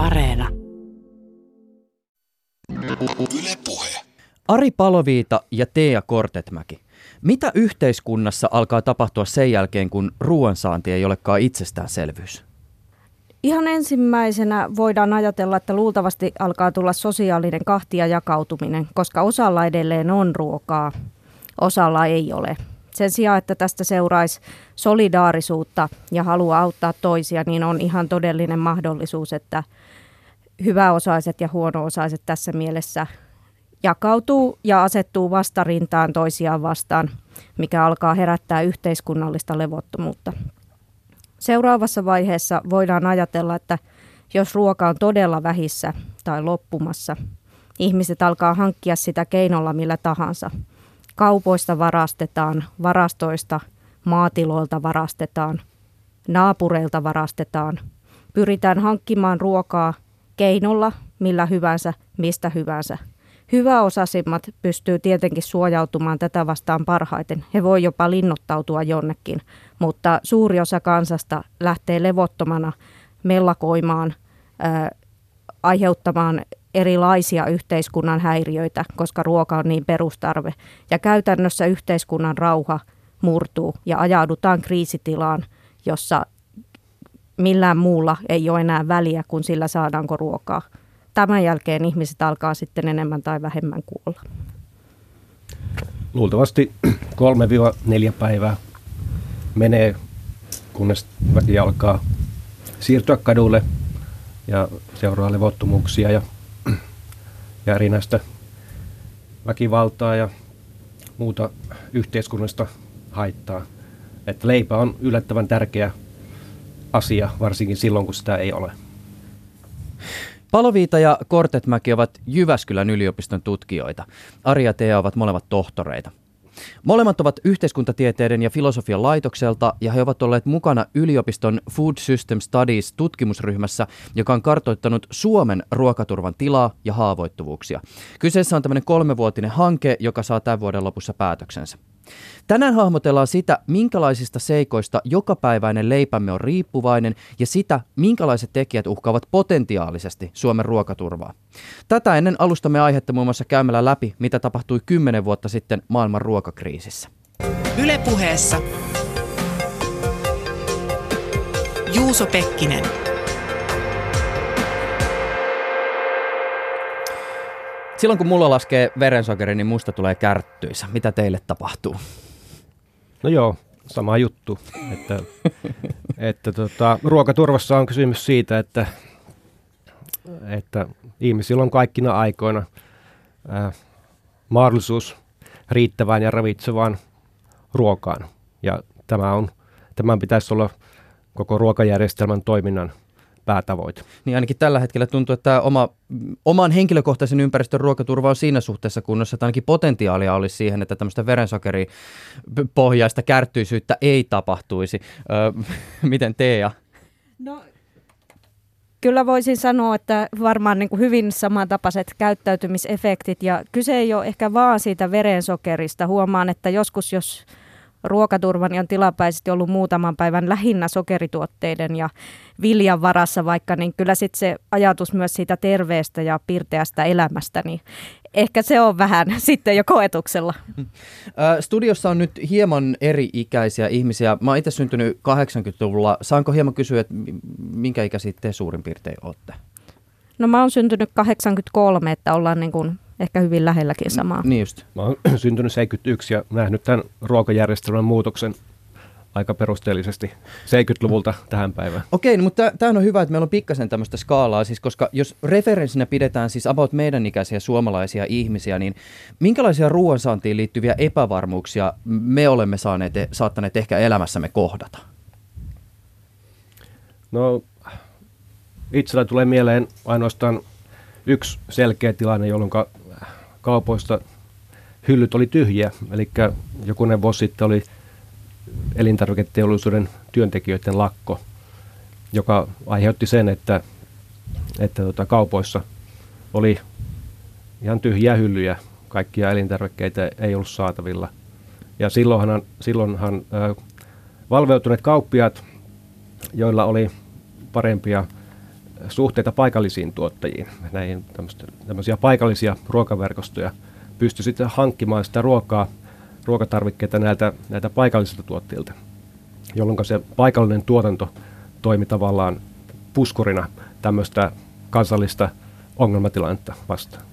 Areena. Yle Puhe. Ari Paloviita ja Teija Kortetmäki. Mitä yhteiskunnassa alkaa tapahtua sen jälkeen, kun ruoansaanti ei olekaan itsestäänselvyys? Ihan ensimmäisenä voidaan ajatella, että luultavasti alkaa tulla sosiaalinen kahtia jakautuminen, koska osalla edelleen on ruokaa, osalla ei ole. Sen sijaan, että tästä seuraisi solidaarisuutta ja halua auttaa toisia, niin on ihan todellinen mahdollisuus, että hyväosaiset ja huono-osaiset tässä mielessä jakautuu ja asettuu vastarintaan toisiaan vastaan, mikä alkaa herättää yhteiskunnallista levottomuutta. Seuraavassa vaiheessa voidaan ajatella, että jos ruoka on todella vähissä tai loppumassa, ihmiset alkaa hankkia sitä keinolla millä tahansa. Kaupoista varastetaan, varastoista, maatiloilta varastetaan, naapureilta varastetaan. Pyritään hankkimaan ruokaa keinolla millä hyvänsä, mistä hyvänsä. Hyväosaisimmat pystyy tietenkin suojautumaan tätä vastaan parhaiten. He voi jopa linnoittautua jonnekin, mutta suuri osa kansasta lähtee levottomana mellakoimaan, ää, aiheuttamaan erilaisia yhteiskunnan häiriöitä, koska ruoka on niin perustarve. Ja käytännössä yhteiskunnan rauha murtuu ja ajaudutaan kriisitilaan, jossa millään muulla ei ole enää väliä kuin sillä saadaanko ruokaa. Tämän jälkeen ihmiset alkaa sitten enemmän tai vähemmän kuolla. Luultavasti kolme-neljä päivää menee, kunnes väki alkaa siirtyä kadulle ja seuraa levottomuuksia ja, ja erinäistä väkivaltaa ja muuta yhteiskunnallista haittaa. Että leipä on yllättävän tärkeä asia, varsinkin silloin, kun sitä ei ole. Paloviita ja Kortetmäki ovat Jyväskylän yliopiston tutkijoita. Ari ja Tea ovat molemmat tohtoreita. Molemmat ovat yhteiskuntatieteiden ja filosofian laitokselta ja he ovat olleet mukana yliopiston Food System Studies tutkimusryhmässä, joka on kartoittanut Suomen ruokaturvan tilaa ja haavoittuvuuksia. Kyseessä on tämmöinen kolmevuotinen hanke, joka saa tämän vuoden lopussa päätöksensä. Tänään hahmotellaan sitä, minkälaisista seikoista jokapäiväinen leipämme on riippuvainen ja sitä, minkälaiset tekijät uhkaavat potentiaalisesti Suomen ruokaturvaa. Tätä ennen alustamme aihetta muun muassa käymällä läpi, mitä tapahtui kymmenen vuotta sitten maailman ruokakriisissä. Ylepuheessa Juuso Pekkinen. Silloin kun mulla laskee verensokeri, niin musta tulee kärttyisä. Mitä teille tapahtuu? No joo, sama juttu. Että, että tota, ruokaturvassa on kysymys siitä, että, että ihmisillä on kaikkina aikoina ää, mahdollisuus riittävään ja ravitsevaan ruokaan. Ja tämä on, tämän pitäisi olla koko ruokajärjestelmän toiminnan päätavoite. Niin ainakin tällä hetkellä tuntuu, että tämä oma, oman henkilökohtaisen ympäristön ruokaturva on siinä suhteessa kunnossa, että ainakin potentiaalia olisi siihen, että tämmöistä verensokeripohjaista kärttyisyyttä ei tapahtuisi. Öö, miten Teija? No, kyllä voisin sanoa, että varmaan niin kuin hyvin samantapaiset käyttäytymisefektit ja kyse ei ole ehkä vaan siitä verensokerista. Huomaan, että joskus jos ruokaturvani on tilapäisesti ollut muutaman päivän lähinnä sokerituotteiden ja viljan varassa vaikka, niin kyllä sitten se ajatus myös siitä terveestä ja pirteästä elämästä, niin ehkä se on vähän sitten jo koetuksella. Studiossa on nyt hieman eri-ikäisiä ihmisiä. Mä oon itse syntynyt 80-luvulla. Saanko hieman kysyä, että minkä ikäisiä te suurin piirtein olette? No mä oon syntynyt 83, että ollaan niin kuin ehkä hyvin lähelläkin samaa. Niin just. Mä oon syntynyt 71 ja nähnyt tämän ruokajärjestelmän muutoksen aika perusteellisesti 70-luvulta tähän päivään. Okei, no, mutta tämä on hyvä, että meillä on pikkasen tämmöistä skaalaa, siis koska jos referenssinä pidetään siis about meidän ikäisiä suomalaisia ihmisiä, niin minkälaisia ruoansaantiin liittyviä epävarmuuksia me olemme saaneet, saattaneet ehkä elämässämme kohdata? No itsellä tulee mieleen ainoastaan yksi selkeä tilanne, jolloin kaupoista hyllyt oli tyhjiä. Eli jokunen vuosi sitten oli elintarviketeollisuuden työntekijöiden lakko, joka aiheutti sen, että, että tota, kaupoissa oli ihan tyhjiä hyllyjä, kaikkia elintarvikkeita ei ollut saatavilla. Ja silloinhan, silloinhan äh, valveutuneet kauppiaat, joilla oli parempia suhteita paikallisiin tuottajiin, näihin tämmöisiä paikallisia ruokaverkostoja, pystyi sitten hankkimaan sitä ruokaa, ruokatarvikkeita näiltä, näiltä paikallisilta tuottajilta, jolloin se paikallinen tuotanto toimi tavallaan puskurina tämmöistä kansallista ongelmatilannetta vastaan.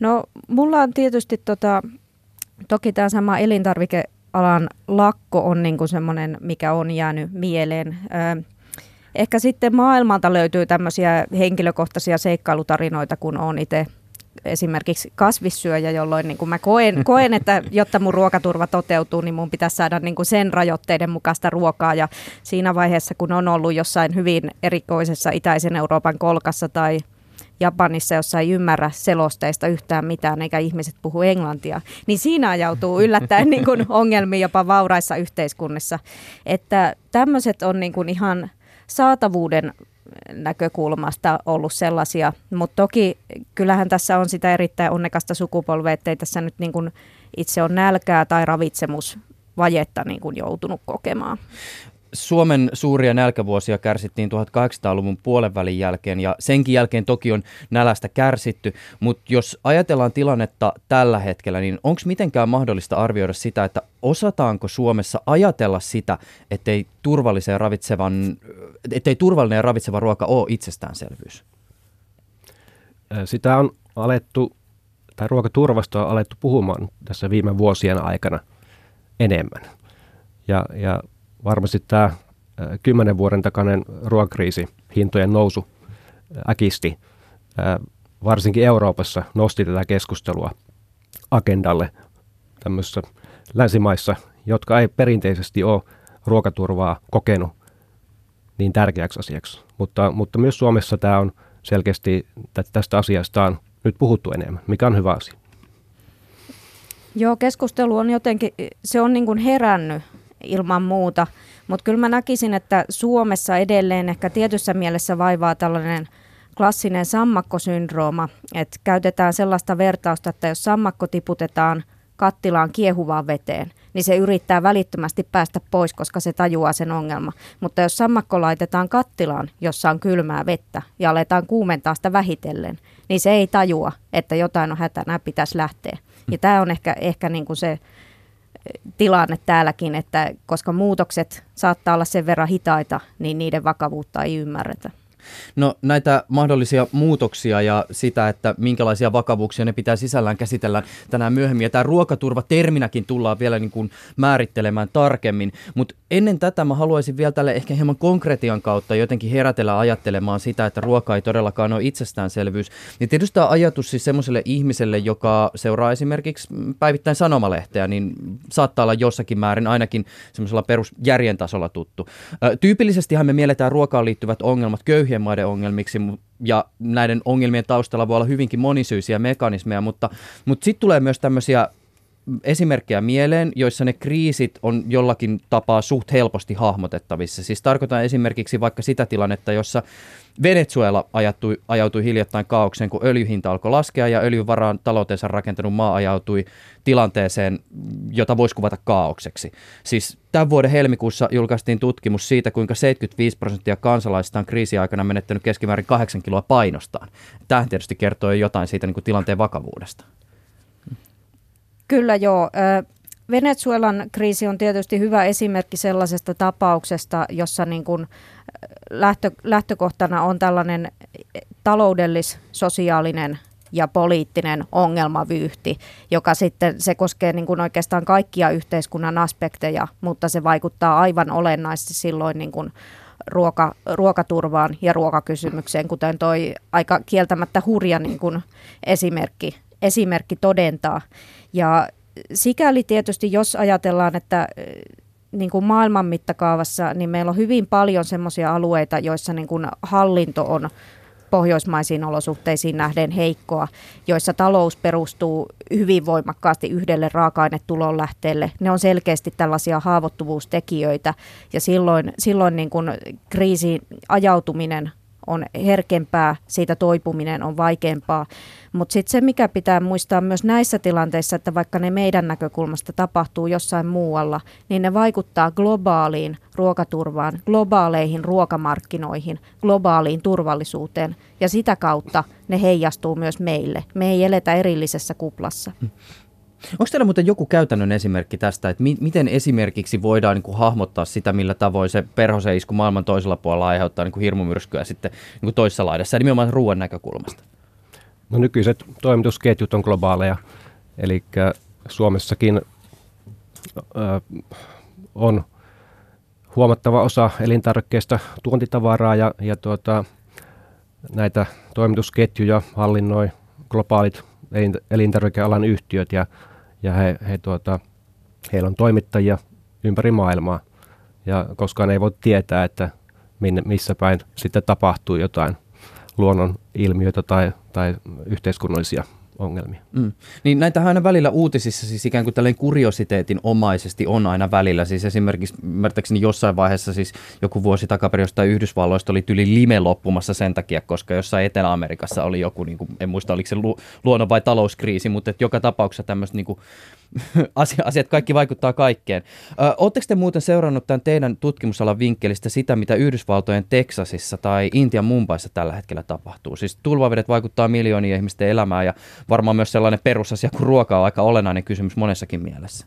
No mulla on tietysti tota, toki tämä sama elintarvikealan lakko on niinku semmoinen, mikä on jäänyt mieleen. Ehkä sitten maailmalta löytyy tämmöisiä henkilökohtaisia seikkailutarinoita, kun on itse esimerkiksi kasvissyöjä, jolloin niin kuin mä koen, koen, että jotta mun ruokaturva toteutuu, niin mun pitäisi saada niin kuin sen rajoitteiden mukaista ruokaa. Ja siinä vaiheessa, kun on ollut jossain hyvin erikoisessa itäisen Euroopan kolkassa tai Japanissa, jossa ei ymmärrä selosteista yhtään mitään, eikä ihmiset puhu englantia, niin siinä ajautuu yllättäen niin kuin ongelmiin jopa vauraissa yhteiskunnissa. Että tämmöiset on niin kuin ihan saatavuuden näkökulmasta ollut sellaisia, mutta toki kyllähän tässä on sitä erittäin onnekasta sukupolvea, ettei tässä nyt niin kuin itse on nälkää tai ravitsemusvajetta niin kuin joutunut kokemaan. Suomen suuria nälkävuosia kärsittiin 1800-luvun puolen välin jälkeen ja senkin jälkeen toki on nälästä kärsitty, mutta jos ajatellaan tilannetta tällä hetkellä, niin onko mitenkään mahdollista arvioida sitä, että osataanko Suomessa ajatella sitä, ettei, turvallisen ravitsevan, ettei turvallinen ja ravitseva ruoka ole itsestäänselvyys? Sitä on alettu, tai ruokaturvasta on alettu puhumaan tässä viime vuosien aikana enemmän. Ja, ja varmasti tämä kymmenen vuoden takainen ruokakriisi, hintojen nousu äkisti, varsinkin Euroopassa nosti tätä keskustelua agendalle tämmöisissä länsimaissa, jotka ei perinteisesti ole ruokaturvaa kokenut niin tärkeäksi asiaksi. Mutta, mutta myös Suomessa tämä on selkeästi, tästä asiasta on nyt puhuttu enemmän, mikä on hyvä asia. Joo, keskustelu on jotenkin, se on niin kuin herännyt ilman muuta. Mutta kyllä mä näkisin, että Suomessa edelleen ehkä tietyssä mielessä vaivaa tällainen klassinen sammakkosyndrooma, että käytetään sellaista vertausta, että jos sammakko tiputetaan kattilaan kiehuvaan veteen, niin se yrittää välittömästi päästä pois, koska se tajuaa sen ongelma. Mutta jos sammakko laitetaan kattilaan, jossa on kylmää vettä ja aletaan kuumentaa sitä vähitellen, niin se ei tajua, että jotain on hätänä, pitäisi lähteä. Ja tämä on ehkä, ehkä niin kuin se tilanne täälläkin, että koska muutokset saattaa olla sen verran hitaita, niin niiden vakavuutta ei ymmärretä. No näitä mahdollisia muutoksia ja sitä, että minkälaisia vakavuuksia ne pitää sisällään käsitellä tänään myöhemmin. Ja tämä ruokaturva terminäkin tullaan vielä niin kuin määrittelemään tarkemmin. Mutta ennen tätä mä haluaisin vielä tälle ehkä hieman konkretian kautta jotenkin herätellä ajattelemaan sitä, että ruoka ei todellakaan ole itsestäänselvyys. Niin tietysti tämä ajatus siis semmoiselle ihmiselle, joka seuraa esimerkiksi päivittäin sanomalehteä, niin saattaa olla jossakin määrin ainakin semmoisella perusjärjen tasolla tuttu. Tyypillisestihan me mielletään ruokaan liittyvät ongelmat köyhiä köyhien maiden ongelmiksi, ja näiden ongelmien taustalla voi olla hyvinkin monisyisiä mekanismeja, mutta, mutta sitten tulee myös tämmöisiä esimerkkejä mieleen, joissa ne kriisit on jollakin tapaa suht helposti hahmotettavissa. Siis tarkoitan esimerkiksi vaikka sitä tilannetta, jossa Venezuela ajautui, ajautui hiljattain kaaukseen, kun öljyhinta alkoi laskea ja öljyn varaan taloutensa rakentanut maa ajautui tilanteeseen, jota voisi kuvata kaaukseksi. Siis tämän vuoden helmikuussa julkaistiin tutkimus siitä, kuinka 75 prosenttia kansalaisista on kriisiaikana menettänyt keskimäärin 8 kiloa painostaan. Tämä tietysti kertoo jotain siitä niin kuin tilanteen vakavuudesta. Kyllä joo. Venezuelan kriisi on tietysti hyvä esimerkki sellaisesta tapauksesta, jossa niin kuin lähtö, lähtökohtana on tällainen taloudellis, sosiaalinen ja poliittinen ongelmavyyhti, joka sitten se koskee niin kuin oikeastaan kaikkia yhteiskunnan aspekteja, mutta se vaikuttaa aivan olennaisesti silloin niin kuin ruoka, ruokaturvaan ja ruokakysymykseen, kuten toi aika kieltämättä hurja niin kuin esimerkki, esimerkki todentaa. Ja sikäli tietysti, jos ajatellaan, että niin kuin maailman mittakaavassa, niin meillä on hyvin paljon sellaisia alueita, joissa niin kuin hallinto on pohjoismaisiin olosuhteisiin nähden heikkoa, joissa talous perustuu hyvin voimakkaasti yhdelle raaka-ainetulon lähteelle. Ne on selkeästi tällaisia haavoittuvuustekijöitä ja silloin, silloin niin kuin kriisiin ajautuminen on herkempää, siitä toipuminen on vaikeampaa. Mutta sitten se, mikä pitää muistaa myös näissä tilanteissa, että vaikka ne meidän näkökulmasta tapahtuu jossain muualla, niin ne vaikuttaa globaaliin ruokaturvaan, globaaleihin ruokamarkkinoihin, globaaliin turvallisuuteen ja sitä kautta ne heijastuu myös meille. Me ei eletä erillisessä kuplassa. Onko teillä muuten joku käytännön esimerkki tästä, että mi- miten esimerkiksi voidaan niin kuin hahmottaa sitä, millä tavoin se perhosen isku maailman toisella puolella aiheuttaa niin hirmumyrskyä sitten niin kuin toisessa laidassa, nimenomaan ruoan näkökulmasta? No nykyiset toimitusketjut on globaaleja, eli Suomessakin ö, on huomattava osa elintarvikkeista tuontitavaraa ja, ja tuota, näitä toimitusketjuja hallinnoi globaalit elintarvikealan yhtiöt ja, ja he, he tuota, heillä on toimittajia ympäri maailmaa. Ja koskaan ei voi tietää, että minne, missä päin sitten tapahtuu jotain luonnon ilmiöitä tai, tai yhteiskunnallisia ongelmia. Mm. Niin näitähän aina välillä uutisissa siis ikään kuin tällainen kuriositeetin omaisesti on aina välillä. Siis esimerkiksi ymmärtääkseni jossain vaiheessa siis joku vuosi takaperin jostain Yhdysvalloista oli tyli lime loppumassa sen takia, koska jossain Etelä-Amerikassa oli joku, niin kuin, en muista oliko se lu- luonnon vai talouskriisi, mutta että joka tapauksessa tämmöistä niin kuin, asiat kaikki vaikuttaa kaikkeen. Oletteko te muuten seurannut tämän teidän tutkimusalan vinkkelistä sitä, mitä Yhdysvaltojen Teksasissa tai Intian Mumpaissa tällä hetkellä tapahtuu? Siis tulvavedet vaikuttaa miljoonien ihmisten elämään ja varmaan myös sellainen perusasia kuin ruoka on aika olennainen kysymys monessakin mielessä.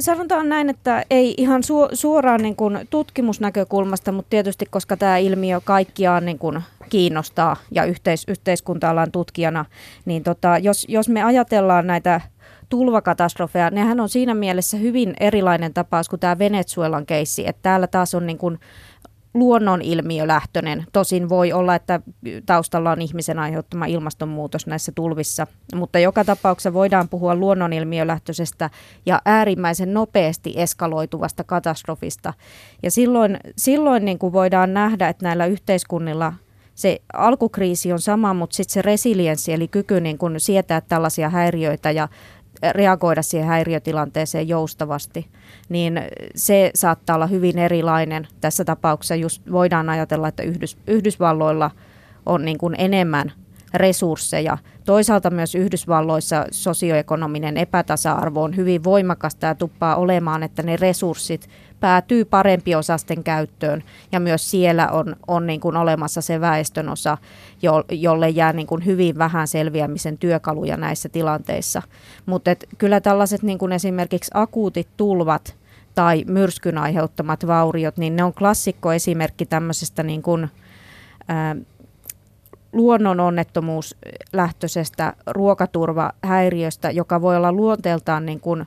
Sanotaan näin, että ei ihan su- suoraan niin kuin tutkimusnäkökulmasta, mutta tietysti koska tämä ilmiö kaikkiaan niin kuin kiinnostaa ja yhteis- yhteiskunta-alan tutkijana, niin tota, jos, jos me ajatellaan näitä tulvakatastrofeja, nehän on siinä mielessä hyvin erilainen tapaus kuin tämä Venezuelan keissi, että täällä taas on niin kuin luonnonilmiölähtöinen. Tosin voi olla, että taustalla on ihmisen aiheuttama ilmastonmuutos näissä tulvissa, mutta joka tapauksessa voidaan puhua luonnonilmiölähtöisestä ja äärimmäisen nopeasti eskaloituvasta katastrofista. Ja silloin, silloin niin kuin voidaan nähdä, että näillä yhteiskunnilla se alkukriisi on sama, mutta sitten se resilienssi, eli kyky niin kun sietää tällaisia häiriöitä ja reagoida siihen häiriötilanteeseen joustavasti, niin se saattaa olla hyvin erilainen. Tässä tapauksessa just voidaan ajatella, että Yhdys, Yhdysvalloilla on niin kuin enemmän resursseja. Toisaalta myös Yhdysvalloissa sosioekonominen epätasa-arvo on hyvin voimakasta ja tuppaa olemaan, että ne resurssit päätyy parempiosasten käyttöön ja myös siellä on, on niin kuin olemassa se väestönosa, jo, jolle jää niin kuin hyvin vähän selviämisen työkaluja näissä tilanteissa. Mutta kyllä tällaiset niin kuin esimerkiksi akuutit tulvat tai myrskyn aiheuttamat vauriot, niin ne on klassikko esimerkki tämmöisestä niin kuin, ää, luonnononnettomuuslähtöisestä ruokaturvahäiriöstä, joka voi olla luonteeltaan niin kuin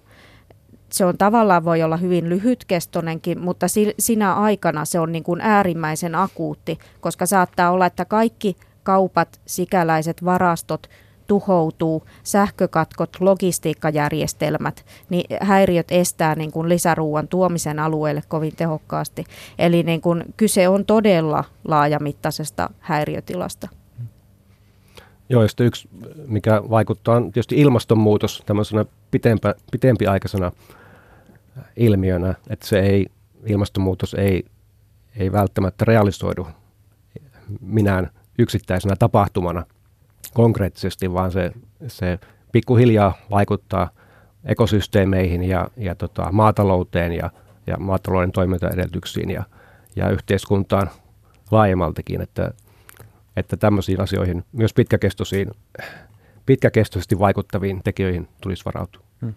se on tavallaan voi olla hyvin lyhytkestoinenkin, mutta si, sinä aikana se on niin kuin äärimmäisen akuutti, koska saattaa olla, että kaikki kaupat, sikäläiset varastot tuhoutuu, sähkökatkot, logistiikkajärjestelmät, niin häiriöt estää niin kuin lisäruuan tuomisen alueelle kovin tehokkaasti. Eli niin kuin kyse on todella laajamittaisesta häiriötilasta. Joo, ja yksi, mikä vaikuttaa, on tietysti ilmastonmuutos tämmöisenä pitempä, pitempiaikaisena ilmiönä, että se ei, ilmastonmuutos ei, ei välttämättä realisoidu minään yksittäisenä tapahtumana konkreettisesti, vaan se, se pikkuhiljaa vaikuttaa ekosysteemeihin ja, ja tota, maatalouteen ja, ja maatalouden toimintaedellytyksiin ja, ja yhteiskuntaan laajemmaltikin, että, että tämmöisiin asioihin, myös pitkäkestoisiin, pitkäkestoisesti vaikuttaviin tekijöihin tulisi varautua. Hmm.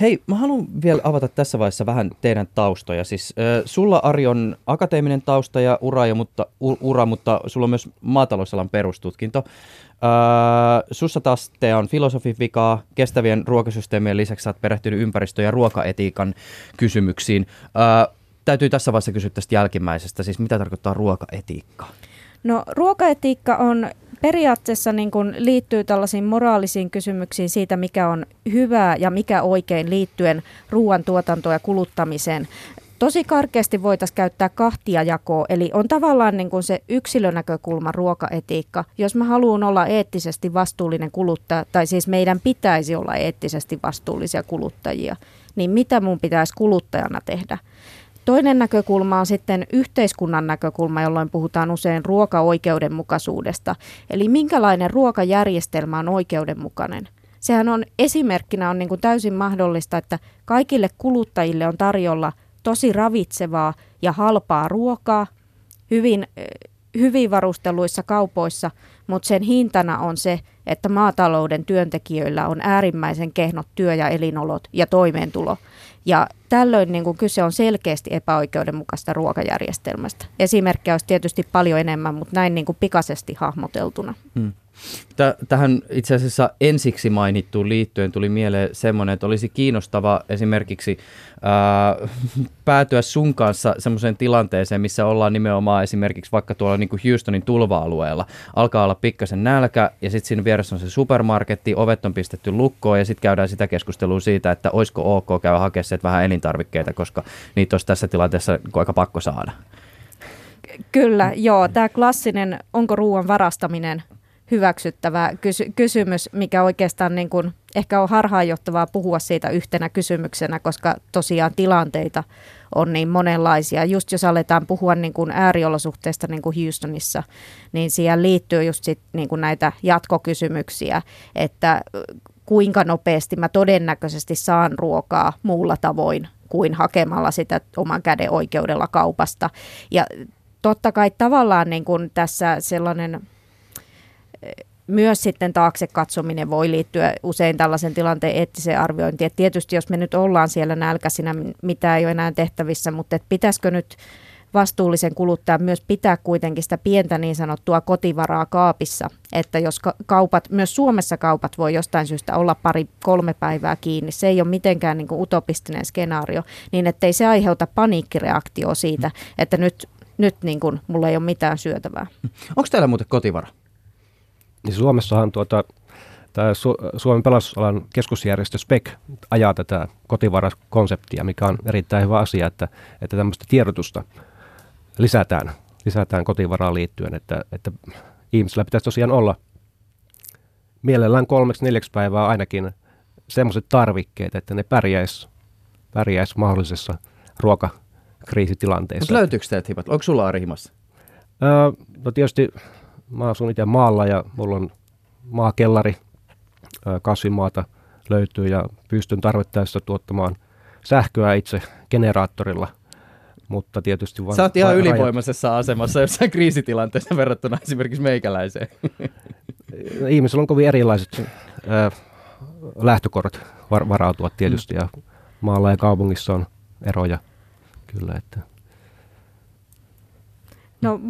Hei, mä haluan vielä avata tässä vaiheessa vähän teidän taustoja. Siis äh, sulla Ari on akateeminen tausta ja ura, ja, mutta, u, ura, mutta sulla on myös maatalousalan perustutkinto. Äh, sussa taas te on filosofin vikaa, kestävien ruokasysteemien lisäksi olet perehtynyt ympäristö- ja ruokaetiikan kysymyksiin. Äh, täytyy tässä vaiheessa kysyä tästä jälkimmäisestä, siis mitä tarkoittaa ruokaetiikka? No ruokaetiikka on periaatteessa niin kuin liittyy tällaisiin moraalisiin kysymyksiin siitä, mikä on hyvää ja mikä oikein liittyen ruoantuotantoon ja kuluttamiseen. Tosi karkeasti voitaisiin käyttää kahtia jakoa, eli on tavallaan niin kuin se yksilönäkökulma ruokaetiikka. Jos mä haluan olla eettisesti vastuullinen kuluttaja, tai siis meidän pitäisi olla eettisesti vastuullisia kuluttajia, niin mitä mun pitäisi kuluttajana tehdä? Toinen näkökulma on sitten yhteiskunnan näkökulma, jolloin puhutaan usein ruokaoikeudenmukaisuudesta. Eli minkälainen ruokajärjestelmä on oikeudenmukainen. Sehän on esimerkkinä on niin kuin täysin mahdollista, että kaikille kuluttajille on tarjolla tosi ravitsevaa ja halpaa ruokaa hyvin, hyvin varusteluissa kaupoissa, mutta sen hintana on se, että maatalouden työntekijöillä on äärimmäisen kehnot työ- ja elinolot ja toimeentulo. Ja tällöin niin kuin kyse on selkeästi epäoikeudenmukaista ruokajärjestelmästä. Esimerkkejä olisi tietysti paljon enemmän, mutta näin niin pikaisesti hahmoteltuna. Hmm. Tähän itse asiassa ensiksi mainittuun liittyen tuli mieleen semmoinen, että olisi kiinnostava esimerkiksi ää, päätyä sun kanssa semmoiseen tilanteeseen, missä ollaan nimenomaan esimerkiksi vaikka tuolla niin kuin Houstonin tulva-alueella. Alkaa olla pikkasen nälkä ja sitten siinä vieressä on se supermarketti, ovet on pistetty lukkoon ja sitten käydään sitä keskustelua siitä, että olisiko ok käydä hakemaan vähän elintarvikkeita, koska niitä olisi tässä tilanteessa aika pakko saada. Kyllä, joo. Tämä klassinen, onko ruoan varastaminen hyväksyttävä kysy- kysymys, mikä oikeastaan niin kuin, ehkä on harhaanjohtavaa puhua siitä yhtenä kysymyksenä, koska tosiaan tilanteita on niin monenlaisia. Just jos aletaan puhua niin kuin ääriolosuhteista niin kuin Houstonissa, niin siihen liittyy just sit niin kuin näitä jatkokysymyksiä, että kuinka nopeasti mä todennäköisesti saan ruokaa muulla tavoin kuin hakemalla sitä oman käden oikeudella kaupasta. Ja totta kai tavallaan niin kuin tässä sellainen myös sitten taakse katsominen voi liittyä usein tällaisen tilanteen eettiseen arviointiin. Et tietysti jos me nyt ollaan siellä nälkäisinä, mitä ei ole enää tehtävissä, mutta et pitäisikö nyt vastuullisen kuluttajan myös pitää kuitenkin sitä pientä niin sanottua kotivaraa kaapissa, että jos kaupat, myös Suomessa kaupat voi jostain syystä olla pari kolme päivää kiinni, se ei ole mitenkään niin utopistinen skenaario, niin ettei se aiheuta paniikkireaktio siitä, että nyt, nyt niin kuin mulla ei ole mitään syötävää. Onko teillä muuten kotivara? Niin Suomessahan tuota, tämä Su- Suomen pelastusalan keskusjärjestö SPEC ajaa tätä kotivarakonseptia, mikä on erittäin hyvä asia, että, että tämmöistä tiedotusta lisätään, lisätään kotivaraan liittyen, että, että ihmisillä pitäisi tosiaan olla mielellään kolmeksi neljäksi päivää ainakin semmoiset tarvikkeet, että ne pärjäisi pärjäis mahdollisessa ruokakriisitilanteessa. Mutta löytyykö teiltä hipat? Onko sulla Ari himassa? Öö, no tietysti mä asun itse maalla ja mulla on maakellari, kasvimaata löytyy ja pystyn tarvittaessa tuottamaan sähköä itse generaattorilla – mutta tietysti vaan... Sä oot ihan ylivoimaisessa rajat. asemassa jossain kriisitilanteessa verrattuna esimerkiksi meikäläiseen. Ihmisillä on kovin erilaiset äh, var- varautua tietysti mm. ja maalla ja kaupungissa on eroja kyllä, että No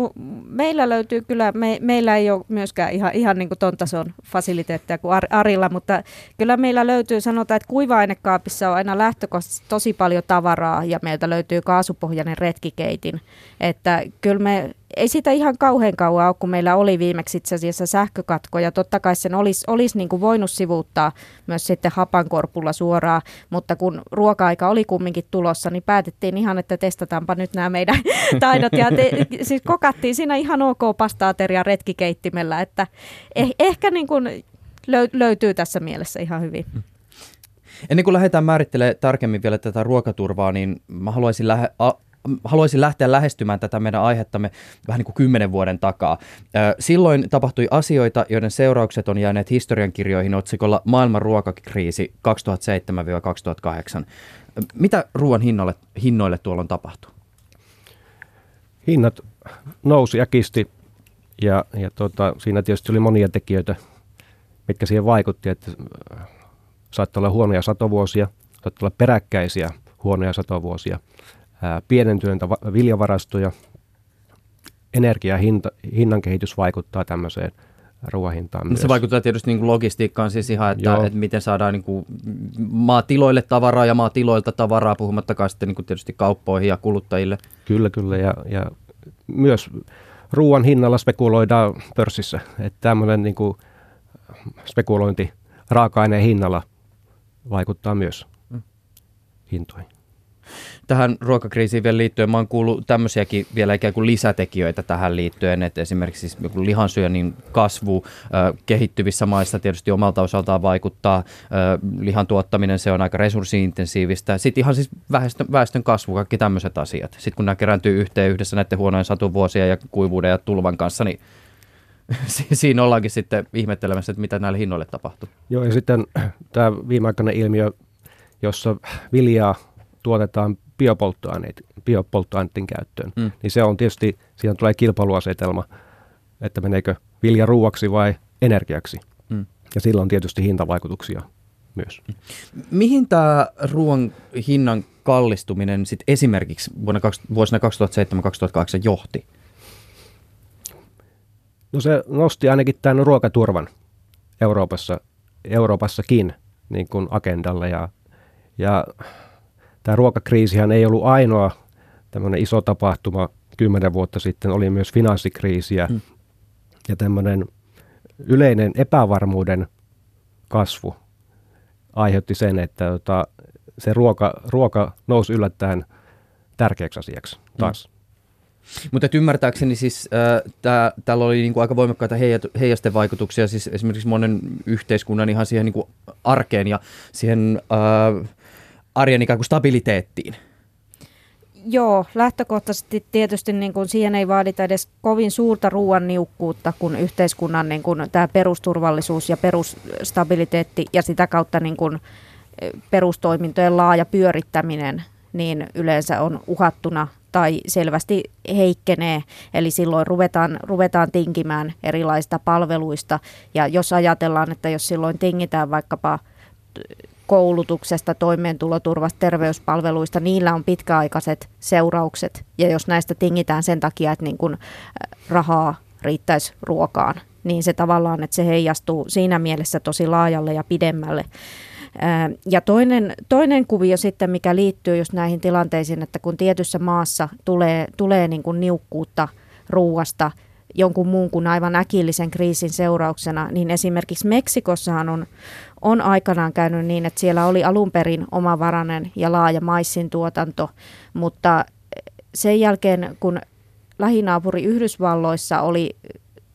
meillä löytyy kyllä, me, meillä ei ole myöskään ihan, ihan niin kuin ton tason fasiliteetteja kuin Ar, Arilla, mutta kyllä meillä löytyy, sanotaan, että kuiva-ainekaapissa on aina lähtökohtaisesti tosi paljon tavaraa ja meiltä löytyy kaasupohjainen retkikeitin, että kyllä me ei sitä ihan kauhean kauan ole, kun meillä oli viimeksi itse asiassa sähkökatko, ja totta kai sen olisi, olisi niin kuin voinut sivuuttaa myös sitten hapankorpulla suoraan, mutta kun ruoka-aika oli kumminkin tulossa, niin päätettiin ihan, että testataanpa nyt nämä meidän taidot, ja te, siis kokattiin siinä ihan ok pastaateria retkikeittimellä, että eh, ehkä niin kuin löytyy tässä mielessä ihan hyvin. Ennen kuin lähdetään määrittelemään tarkemmin vielä tätä ruokaturvaa, niin mä haluaisin lähe, a, haluaisin lähteä lähestymään tätä meidän aihettamme vähän niin kuin kymmenen vuoden takaa. Silloin tapahtui asioita, joiden seuraukset on jääneet historiankirjoihin otsikolla Maailman ruokakriisi 2007-2008. Mitä ruoan hinnoille, hinnoille tuolla on tapahtunut? Hinnat nousi äkisti ja, ja tota, siinä tietysti oli monia tekijöitä, mitkä siihen vaikutti, että saattoi olla huonoja satovuosia, saattoi olla peräkkäisiä huonoja satovuosia – pienentyneitä viljavarastoja, energiahinta, hinnan kehitys vaikuttaa tämmöiseen ruoahintaan myös. Se vaikuttaa tietysti niin kuin logistiikkaan siis ihan, että, että miten saadaan niin kuin maatiloille tavaraa ja maatiloilta tavaraa, puhumattakaan sitten niin kuin tietysti kauppoihin ja kuluttajille. Kyllä, kyllä. Ja, ja myös ruoan hinnalla spekuloidaan pörssissä. Että tämmöinen niin kuin spekulointi raaka-aineen hinnalla vaikuttaa myös mm. hintoihin. Tähän ruokakriisiin vielä liittyen mä oon kuullut tämmöisiäkin vielä ikään kuin lisätekijöitä tähän liittyen, että esimerkiksi siis lihansyönnin kasvu ö, kehittyvissä maissa tietysti omalta osaltaan vaikuttaa. Ö, lihan tuottaminen, se on aika resurssiintensiivistä. Sitten ihan siis väestön, väestön kasvu, kaikki tämmöiset asiat. Sitten kun nämä kerääntyy yhteen yhdessä näiden huonojen satuvuosien ja kuivuuden ja tulvan kanssa, niin siinä ollaankin sitten ihmettelemässä, että mitä näille hinnoille tapahtuu. Joo, ja sitten tämä viimeaikainen ilmiö, jossa viljaa tuotetaan biopolttoaineet, biopolttoaineiden käyttöön, mm. niin se on tietysti, siinä tulee kilpailuasetelma, että meneekö vilja ruuaksi vai energiaksi. Mm. Ja sillä on tietysti hintavaikutuksia myös. Mihin tämä ruoan hinnan kallistuminen sit esimerkiksi vuonna, vuosina 2007-2008 johti? No se nosti ainakin tämän ruokaturvan Euroopassa, Euroopassakin niin kuin agendalle ja, ja tämä ruokakriisihän ei ollut ainoa tämmöinen iso tapahtuma kymmenen vuotta sitten, oli myös finanssikriisiä mm. ja tämmöinen yleinen epävarmuuden kasvu aiheutti sen, että tota, se ruoka, ruoka nousi yllättäen tärkeäksi asiaksi taas. Mm. Mutta ymmärtääkseni siis äh, tää, täällä oli niinku aika voimakkaita heijastevaikutuksia siis esimerkiksi monen yhteiskunnan ihan siihen niinku arkeen ja siihen äh, arjen ikään kuin stabiliteettiin. Joo, lähtökohtaisesti tietysti niin kuin siihen ei vaadita edes kovin suurta ruoan niukkuutta, kun yhteiskunnan niin kuin tämä perusturvallisuus ja perusstabiliteetti ja sitä kautta niin kuin perustoimintojen laaja pyörittäminen niin yleensä on uhattuna tai selvästi heikkenee. Eli silloin ruvetaan, ruvetaan tinkimään erilaisista palveluista. Ja jos ajatellaan, että jos silloin tingitään vaikkapa koulutuksesta, toimeentuloturvasta, terveyspalveluista, niillä on pitkäaikaiset seuraukset. Ja jos näistä tingitään sen takia, että niin kun rahaa riittäisi ruokaan, niin se tavallaan, että se heijastuu siinä mielessä tosi laajalle ja pidemmälle. Ja toinen, toinen kuvio sitten, mikä liittyy just näihin tilanteisiin, että kun tietyssä maassa tulee, tulee niin kuin niukkuutta ruuasta jonkun muun kuin aivan äkillisen kriisin seurauksena, niin esimerkiksi Meksikossahan on, on aikanaan käynyt niin, että siellä oli alun perin omavarainen ja laaja maissin tuotanto, mutta sen jälkeen kun lähinaapuri Yhdysvalloissa oli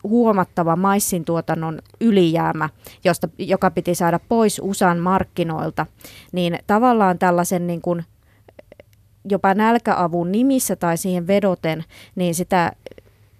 huomattava maissin tuotannon ylijäämä, josta, joka piti saada pois USAn markkinoilta, niin tavallaan tällaisen niin kuin jopa nälkäavun nimissä tai siihen vedoten, niin sitä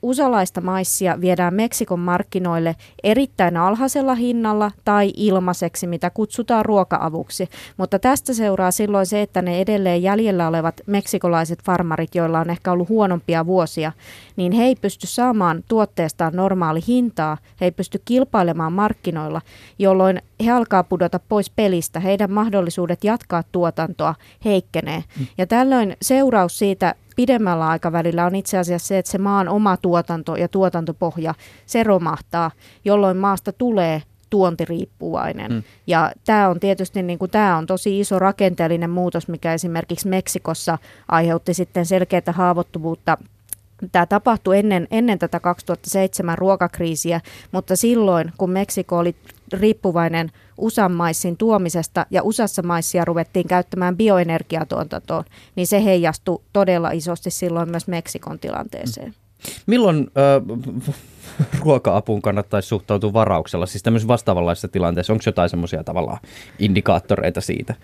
usalaista maissia viedään Meksikon markkinoille erittäin alhaisella hinnalla tai ilmaiseksi, mitä kutsutaan ruoka-avuksi. Mutta tästä seuraa silloin se, että ne edelleen jäljellä olevat meksikolaiset farmarit, joilla on ehkä ollut huonompia vuosia, niin he ei pysty saamaan tuotteestaan normaali hintaa, he ei pysty kilpailemaan markkinoilla, jolloin he alkaa pudota pois pelistä, heidän mahdollisuudet jatkaa tuotantoa heikkenee. Mm. Ja tällöin seuraus siitä pidemmällä aikavälillä on itse asiassa se, että se maan oma tuotanto ja tuotantopohja, se romahtaa, jolloin maasta tulee tuontiriippuvainen. Mm. Ja tämä on tietysti niin kuin, tämä on tosi iso rakenteellinen muutos, mikä esimerkiksi Meksikossa aiheutti sitten selkeää haavoittuvuutta Tämä tapahtui ennen, ennen tätä 2007 ruokakriisiä, mutta silloin, kun Meksiko oli riippuvainen USAn maissin tuomisesta ja USAssa maissia ruvettiin käyttämään bioenergiatuotantoon, niin se heijastui todella isosti silloin myös Meksikon tilanteeseen. Milloin äh, ruoka-apuun kannattaisi suhtautua varauksella, siis tämmöisessä vastaavanlaisessa tilanteessa? Onko jotain semmoisia tavallaan indikaattoreita siitä?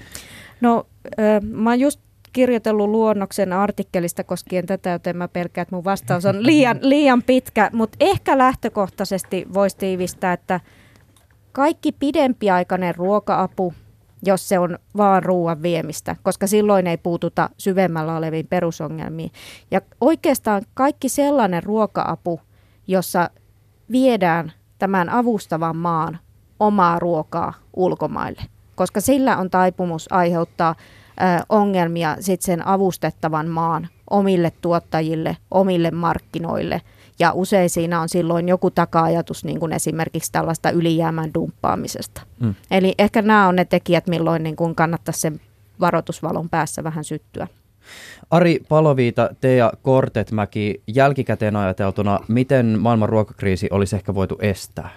No, äh, mä oon just kirjoitellut luonnoksen artikkelista koskien tätä, joten mä pelkään, että mun vastaus on liian, liian pitkä, mutta ehkä lähtökohtaisesti voisi tiivistää, että kaikki pidempiaikainen ruoka-apu, jos se on vaan ruoan viemistä, koska silloin ei puututa syvemmällä oleviin perusongelmiin. Ja oikeastaan kaikki sellainen ruoka-apu, jossa viedään tämän avustavan maan omaa ruokaa ulkomaille, koska sillä on taipumus aiheuttaa ongelmia sit sen avustettavan maan omille tuottajille, omille markkinoille. Ja usein siinä on silloin joku taka-ajatus, niin kuin esimerkiksi tällaista ylijäämän dumppaamisesta. Mm. Eli ehkä nämä on ne tekijät, milloin niin kuin kannattaisi sen varoitusvalon päässä vähän syttyä. Ari Paloviita, Teija Kortetmäki, jälkikäteen ajateltuna, miten maailman ruokakriisi olisi ehkä voitu estää?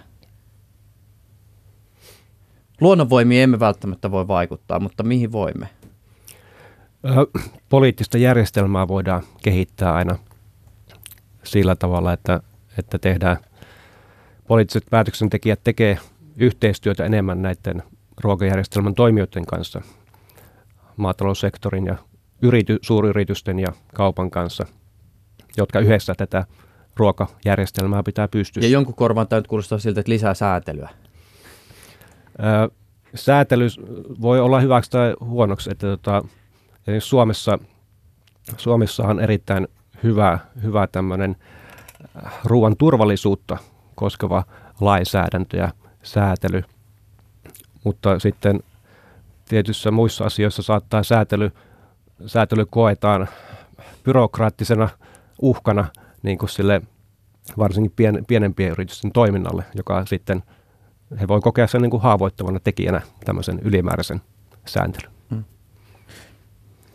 Luonnonvoimiin emme välttämättä voi vaikuttaa, mutta mihin voimme? Poliittista järjestelmää voidaan kehittää aina sillä tavalla, että, että tehdään, poliittiset päätöksentekijät tekee yhteistyötä enemmän näiden ruokajärjestelmän toimijoiden kanssa, maataloussektorin ja yrity, suuryritysten ja kaupan kanssa, jotka yhdessä tätä ruokajärjestelmää pitää pystyä. Ja jonkun korvan tämä kuulostaa siltä, että lisää säätelyä. Säätely voi olla hyväksi tai huonoksi, että tota, Suomessa, Suomessa on erittäin hyvä, hyvä tämmöinen ruoan turvallisuutta koskeva lainsäädäntö ja säätely, mutta sitten tietyissä muissa asioissa saattaa säätely, säätely koetaan byrokraattisena uhkana niin kuin sille varsinkin pien, pienempien yritysten toiminnalle, joka sitten he voi kokea sen niin kuin haavoittavana tekijänä tämmöisen ylimääräisen sääntelyn.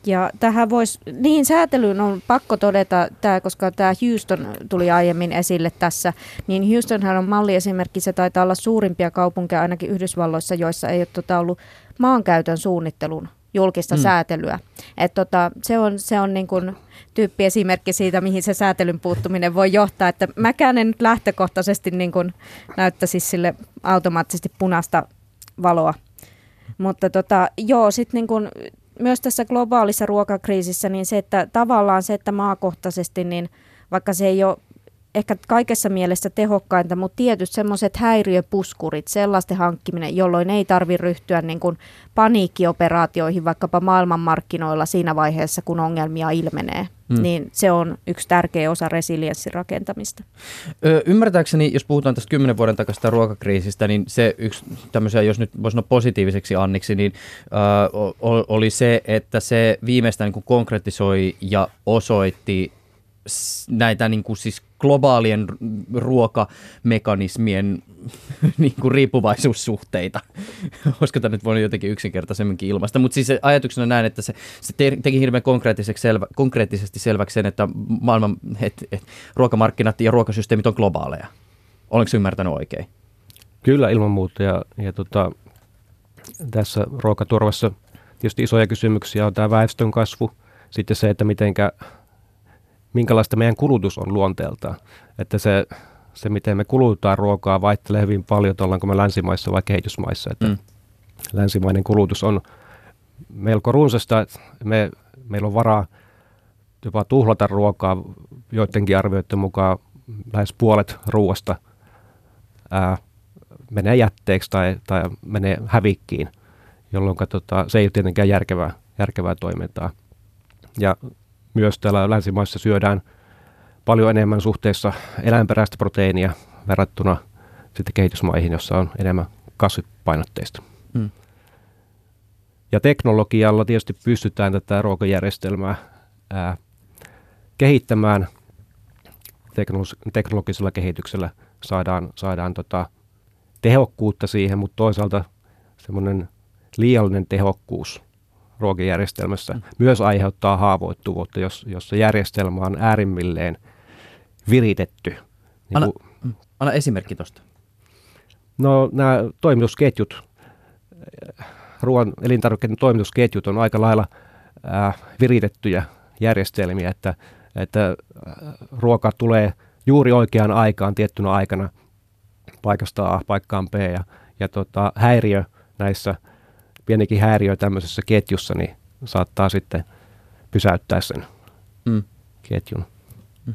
Ja tähän voisi, niin säätelyyn on pakko todeta, tämä, koska tämä Houston tuli aiemmin esille tässä, niin Houstonhan on malliesimerkki, se taitaa olla suurimpia kaupunkeja ainakin Yhdysvalloissa, joissa ei ole tota ollut maankäytön suunnittelun julkista mm. säätelyä. Et tota, se on, se on niin kuin tyyppiesimerkki siitä, mihin se säätelyn puuttuminen voi johtaa. Että mäkään en nyt lähtökohtaisesti niin kuin näyttäisi sille automaattisesti punaista valoa. Mutta tota, joo, sitten niin kuin myös tässä globaalissa ruokakriisissä, niin se, että tavallaan se, että maakohtaisesti, niin vaikka se ei ole ehkä kaikessa mielessä tehokkainta, mutta tietysti semmoiset häiriöpuskurit, sellaisten hankkiminen, jolloin ei tarvitse ryhtyä niin kuin paniikkioperaatioihin vaikkapa maailmanmarkkinoilla siinä vaiheessa, kun ongelmia ilmenee. Hmm. Niin se on yksi tärkeä osa resilienssin rakentamista. Ö, ymmärtääkseni, jos puhutaan tästä kymmenen vuoden takaisesta ruokakriisistä, niin se yksi tämmöisiä, jos nyt voisi sanoa positiiviseksi Anniksi, niin ö, oli se, että se viimeistään niin konkretisoi ja osoitti näitä niin kuin siis globaalien ruokamekanismien niin kuin riippuvaisuussuhteita. Olisiko tämä nyt voinut jotenkin yksinkertaisemminkin ilmaista, mutta siis ajatuksena näen, että se, se teki hirveän konkreettiseksi selvä, konkreettisesti selväksi sen, että maailman et, et, ruokamarkkinat ja ruokasysteemit on globaaleja. Olenko ymmärtänyt oikein? Kyllä ilman muuta ja, ja tota, tässä ruokaturvassa tietysti isoja kysymyksiä on tämä väestön kasvu, sitten se, että mitenkä minkälaista meidän kulutus on luonteeltaan. Että se, se miten me kulutaan ruokaa, vaihtelee hyvin paljon, että ollaanko me länsimaissa vai kehitysmaissa. Että mm. Länsimainen kulutus on melko runsasta, että me, meillä on varaa jopa tuhlata ruokaa joidenkin arvioiden mukaan lähes puolet ruoasta ää, menee jätteeksi tai, tai menee hävikkiin, jolloin tota, se ei ole tietenkään järkevää, järkevää toimintaa. Ja myös täällä länsimaissa syödään paljon enemmän suhteessa eläinperäistä proteiinia verrattuna sitten kehitysmaihin, jossa on enemmän kasvipainotteista. Hmm. Ja teknologialla tietysti pystytään tätä ruokajärjestelmää ää, kehittämään. teknologisella kehityksellä saadaan, saadaan tota, tehokkuutta siihen, mutta toisaalta semmoinen liiallinen tehokkuus ruokajärjestelmässä mm. myös aiheuttaa haavoittuvuutta, jos, jos se järjestelmä on äärimmilleen viritetty. Niin anna, kuin, mm, anna esimerkki tuosta. No nämä toimitusketjut, ruoan elintarvikkeiden toimitusketjut on aika lailla äh, viritettyjä järjestelmiä, että, että äh, ruoka tulee juuri oikeaan aikaan tiettynä aikana paikasta A paikkaan B ja, ja tota, häiriö näissä – pienikin häiriö tämmöisessä ketjussa, niin saattaa sitten pysäyttää sen mm. ketjun. Mm.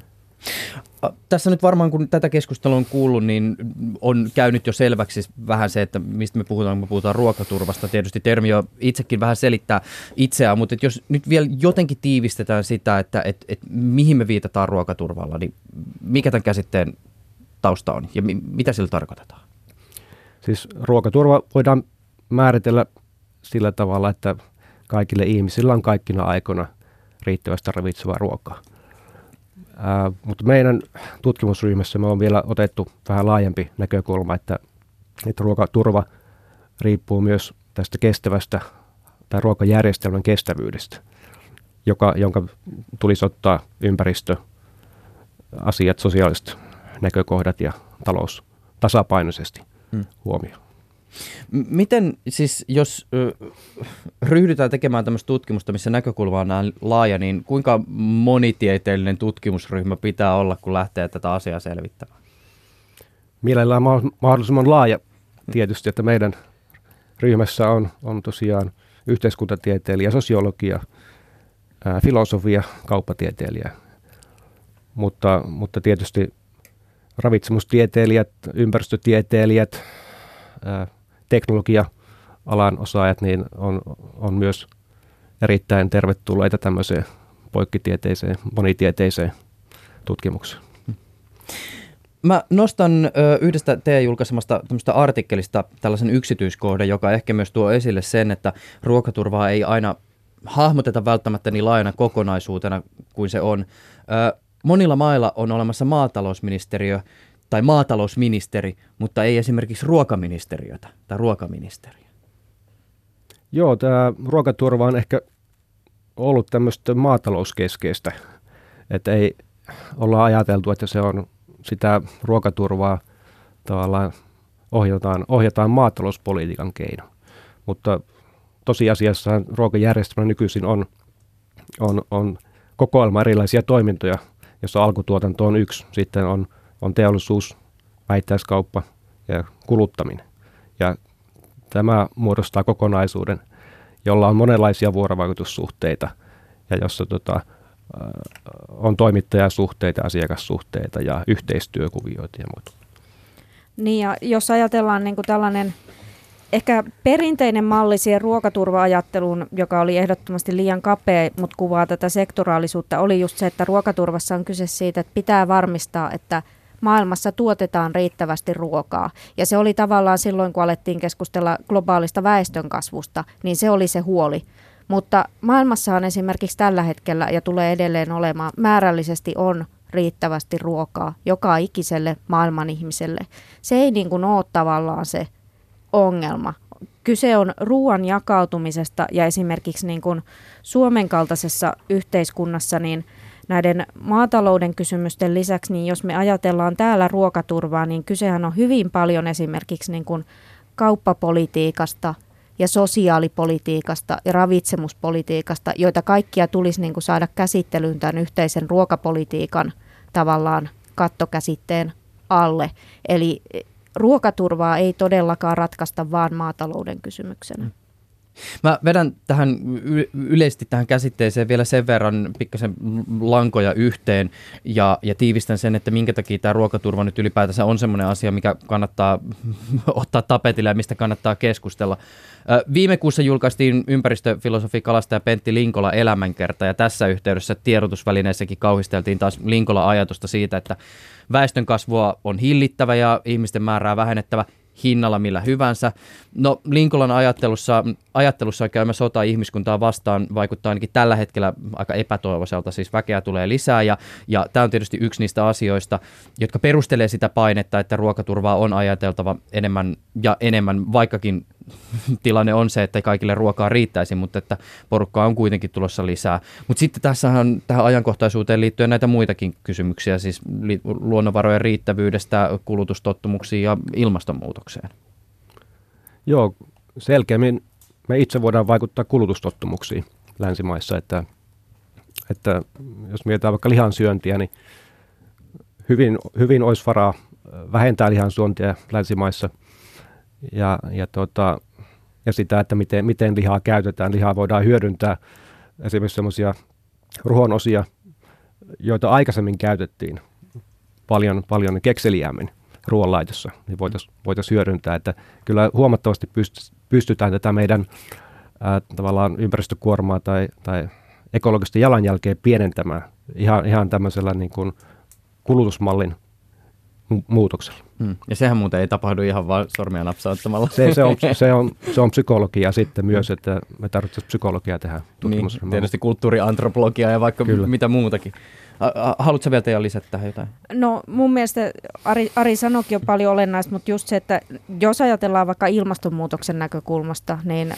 Tässä nyt varmaan, kun tätä keskustelua on kuullut, niin on käynyt jo selväksi vähän se, että mistä me puhutaan, kun me puhutaan ruokaturvasta. Tietysti termi jo itsekin vähän selittää itseään, mutta jos nyt vielä jotenkin tiivistetään sitä, että et, et mihin me viitataan ruokaturvalla, niin mikä tämän käsitteen tausta on ja mi- mitä sillä tarkoitetaan? Siis ruokaturva voidaan määritellä sillä tavalla, että kaikille ihmisillä on kaikkina aikoina riittävästi ravitsevaa ruokaa. Ää, mutta meidän tutkimusryhmässä me on vielä otettu vähän laajempi näkökulma, että, että ruokaturva riippuu myös tästä kestävästä tai ruokajärjestelmän kestävyydestä, joka, jonka tulisi ottaa ympäristö, asiat, sosiaaliset näkökohdat ja talous tasapainoisesti hmm. huomioon. Miten siis, jos ryhdytään tekemään tämmöistä tutkimusta, missä näkökulma on laaja, niin kuinka monitieteellinen tutkimusryhmä pitää olla, kun lähtee tätä asiaa selvittämään? Mielellään ma- mahdollisimman laaja tietysti, että meidän ryhmässä on, on tosiaan yhteiskuntatieteilijä, sosiologia, ää, filosofia, kauppatieteilijä. Mutta, mutta tietysti ravitsemustieteilijät, ympäristötieteilijät, ää, teknologia-alan osaajat, niin on, on myös erittäin tervetulleita tämmöiseen poikkitieteiseen, monitieteiseen tutkimukseen. Mä nostan yhdestä teidän julkaisemasta artikkelista tällaisen yksityiskohdan, joka ehkä myös tuo esille sen, että ruokaturvaa ei aina hahmoteta välttämättä niin laajana kokonaisuutena kuin se on. Monilla mailla on olemassa maatalousministeriö tai maatalousministeri, mutta ei esimerkiksi ruokaministeriötä tai ruokaministeriö. Joo, tämä ruokaturva on ehkä ollut tämmöistä maatalouskeskeistä, että ei olla ajateltu, että se on sitä ruokaturvaa tavallaan ohjataan, ohjataan maatalouspolitiikan keino. Mutta tosiasiassa ruokajärjestelmä nykyisin on, on, on kokoelma erilaisia toimintoja, jossa alkutuotanto on yksi. Sitten on, on teollisuus, väittäiskauppa ja kuluttaminen. Ja tämä muodostaa kokonaisuuden, jolla on monenlaisia vuorovaikutussuhteita ja jossa tota, on toimittajasuhteita, asiakassuhteita ja yhteistyökuvioita ja muuta. Niin ja jos ajatellaan niin kuin tällainen ehkä perinteinen malli siihen ruokaturva-ajatteluun, joka oli ehdottomasti liian kapea, mutta kuvaa tätä sektoraalisuutta, oli just se, että ruokaturvassa on kyse siitä, että pitää varmistaa, että maailmassa tuotetaan riittävästi ruokaa. Ja se oli tavallaan silloin, kun alettiin keskustella globaalista väestönkasvusta, niin se oli se huoli. Mutta maailmassa on esimerkiksi tällä hetkellä ja tulee edelleen olemaan määrällisesti on riittävästi ruokaa joka ikiselle maailman ihmiselle. Se ei niin kuin ole tavallaan se ongelma. Kyse on ruoan jakautumisesta ja esimerkiksi niin kuin Suomen kaltaisessa yhteiskunnassa niin näiden maatalouden kysymysten lisäksi, niin jos me ajatellaan täällä ruokaturvaa, niin kysehän on hyvin paljon esimerkiksi niin kuin kauppapolitiikasta – ja sosiaalipolitiikasta ja ravitsemuspolitiikasta, joita kaikkia tulisi niin kuin saada käsittelyyn tämän yhteisen ruokapolitiikan tavallaan kattokäsitteen alle. Eli ruokaturvaa ei todellakaan ratkaista vaan maatalouden kysymyksenä. Mä vedän tähän yleisesti tähän käsitteeseen vielä sen verran pikkasen lankoja yhteen ja, ja tiivistän sen, että minkä takia tämä ruokaturva nyt ylipäätänsä on semmoinen asia, mikä kannattaa ottaa tapetille ja mistä kannattaa keskustella. Viime kuussa julkaistiin ympäristöfilosofi kalastaja Pentti Linkola elämänkerta ja tässä yhteydessä tiedotusvälineissäkin kauhisteltiin taas Linkola ajatusta siitä, että väestön kasvua on hillittävä ja ihmisten määrää vähennettävä – hinnalla millä hyvänsä. No Linkolan ajattelussa, ajattelussa käymä sota ihmiskuntaa vastaan vaikuttaa ainakin tällä hetkellä aika epätoivoiselta, siis väkeä tulee lisää ja, ja tämä on tietysti yksi niistä asioista, jotka perustelee sitä painetta, että ruokaturvaa on ajateltava enemmän ja enemmän, vaikkakin tilanne on se, että kaikille ruokaa riittäisi, mutta että porukkaa on kuitenkin tulossa lisää. Mutta sitten tässä on tähän ajankohtaisuuteen liittyen näitä muitakin kysymyksiä, siis luonnonvarojen riittävyydestä, kulutustottumuksiin ja ilmastonmuutokseen. Joo, selkeämmin me itse voidaan vaikuttaa kulutustottumuksiin länsimaissa, että, että jos mietitään vaikka lihansyöntiä, niin hyvin, hyvin olisi varaa vähentää lihansyöntiä länsimaissa – ja, ja, tota, ja sitä, että miten, miten lihaa käytetään. Lihaa voidaan hyödyntää esimerkiksi sellaisia ruoanosia, joita aikaisemmin käytettiin paljon, paljon kekseliämmin ruoanlaitossa, niin voitaisiin voitais hyödyntää. Että kyllä huomattavasti pystytään tätä meidän ää, tavallaan ympäristökuormaa tai, tai ekologista jalanjälkeä pienentämään ihan, ihan tämmöisellä niin kuin kulutusmallin muutoksella. Hmm. Ja sehän muuten ei tapahdu ihan vain sormia napsauttamalla. Se, se, on, se, on, se on psykologia sitten myös, että me tarvitsemme psykologiaa tehdä tutkimusryhmään. Niin, tietysti kulttuuriantropologiaa ja vaikka Kyllä. mitä muutakin. Haluatko vielä teidän lisätä tähän jotain? No mun mielestä Ari, Ari sanoikin jo paljon olennaista, mutta just se, että jos ajatellaan vaikka ilmastonmuutoksen näkökulmasta, niin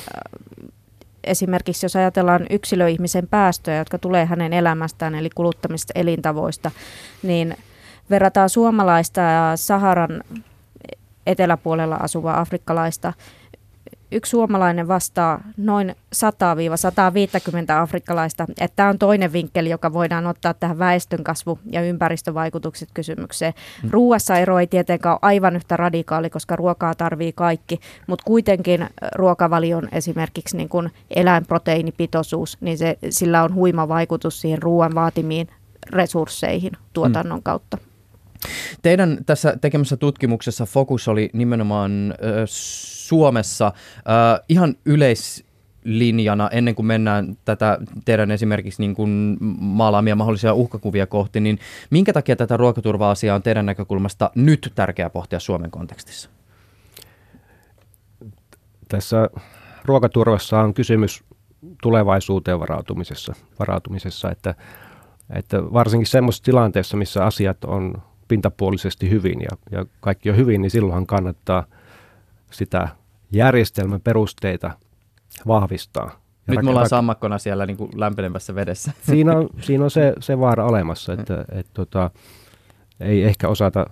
esimerkiksi jos ajatellaan yksilöihmisen päästöjä, jotka tulee hänen elämästään, eli kuluttamista elintavoista, niin – verrataan suomalaista ja Saharan eteläpuolella asuvaa afrikkalaista yksi suomalainen vastaa noin 100-150 afrikkalaista. Että tämä on toinen vinkkeli, joka voidaan ottaa tähän väestönkasvu- ja ympäristövaikutukset kysymykseen. Mm. Ruuassa ero ei tietenkään ole aivan yhtä radikaali, koska ruokaa tarvii kaikki, mutta kuitenkin ruokavalion esimerkiksi niin kuin eläinproteiinipitoisuus, niin se, sillä on huima vaikutus siihen ruoan vaatimiin resursseihin tuotannon mm. Teidän tässä tekemässä tutkimuksessa fokus oli nimenomaan äh, Suomessa äh, ihan yleislinjana, ennen kuin mennään tätä teidän esimerkiksi niin kuin maalaamia mahdollisia uhkakuvia kohti, niin minkä takia tätä ruokaturva-asiaa on teidän näkökulmasta nyt tärkeää pohtia Suomen kontekstissa? Tässä ruokaturvassa on kysymys tulevaisuuteen varautumisessa, varautumisessa että, että varsinkin semmoisessa tilanteessa, missä asiat on pintapuolisesti hyvin ja, ja kaikki on hyvin, niin silloinhan kannattaa sitä järjestelmän perusteita vahvistaa. Ja Nyt me ollaan sammakkona siellä niin kuin lämpenemässä vedessä. Siinä on, siinä on se, se vaara olemassa, että mm. et, tota, ei ehkä osata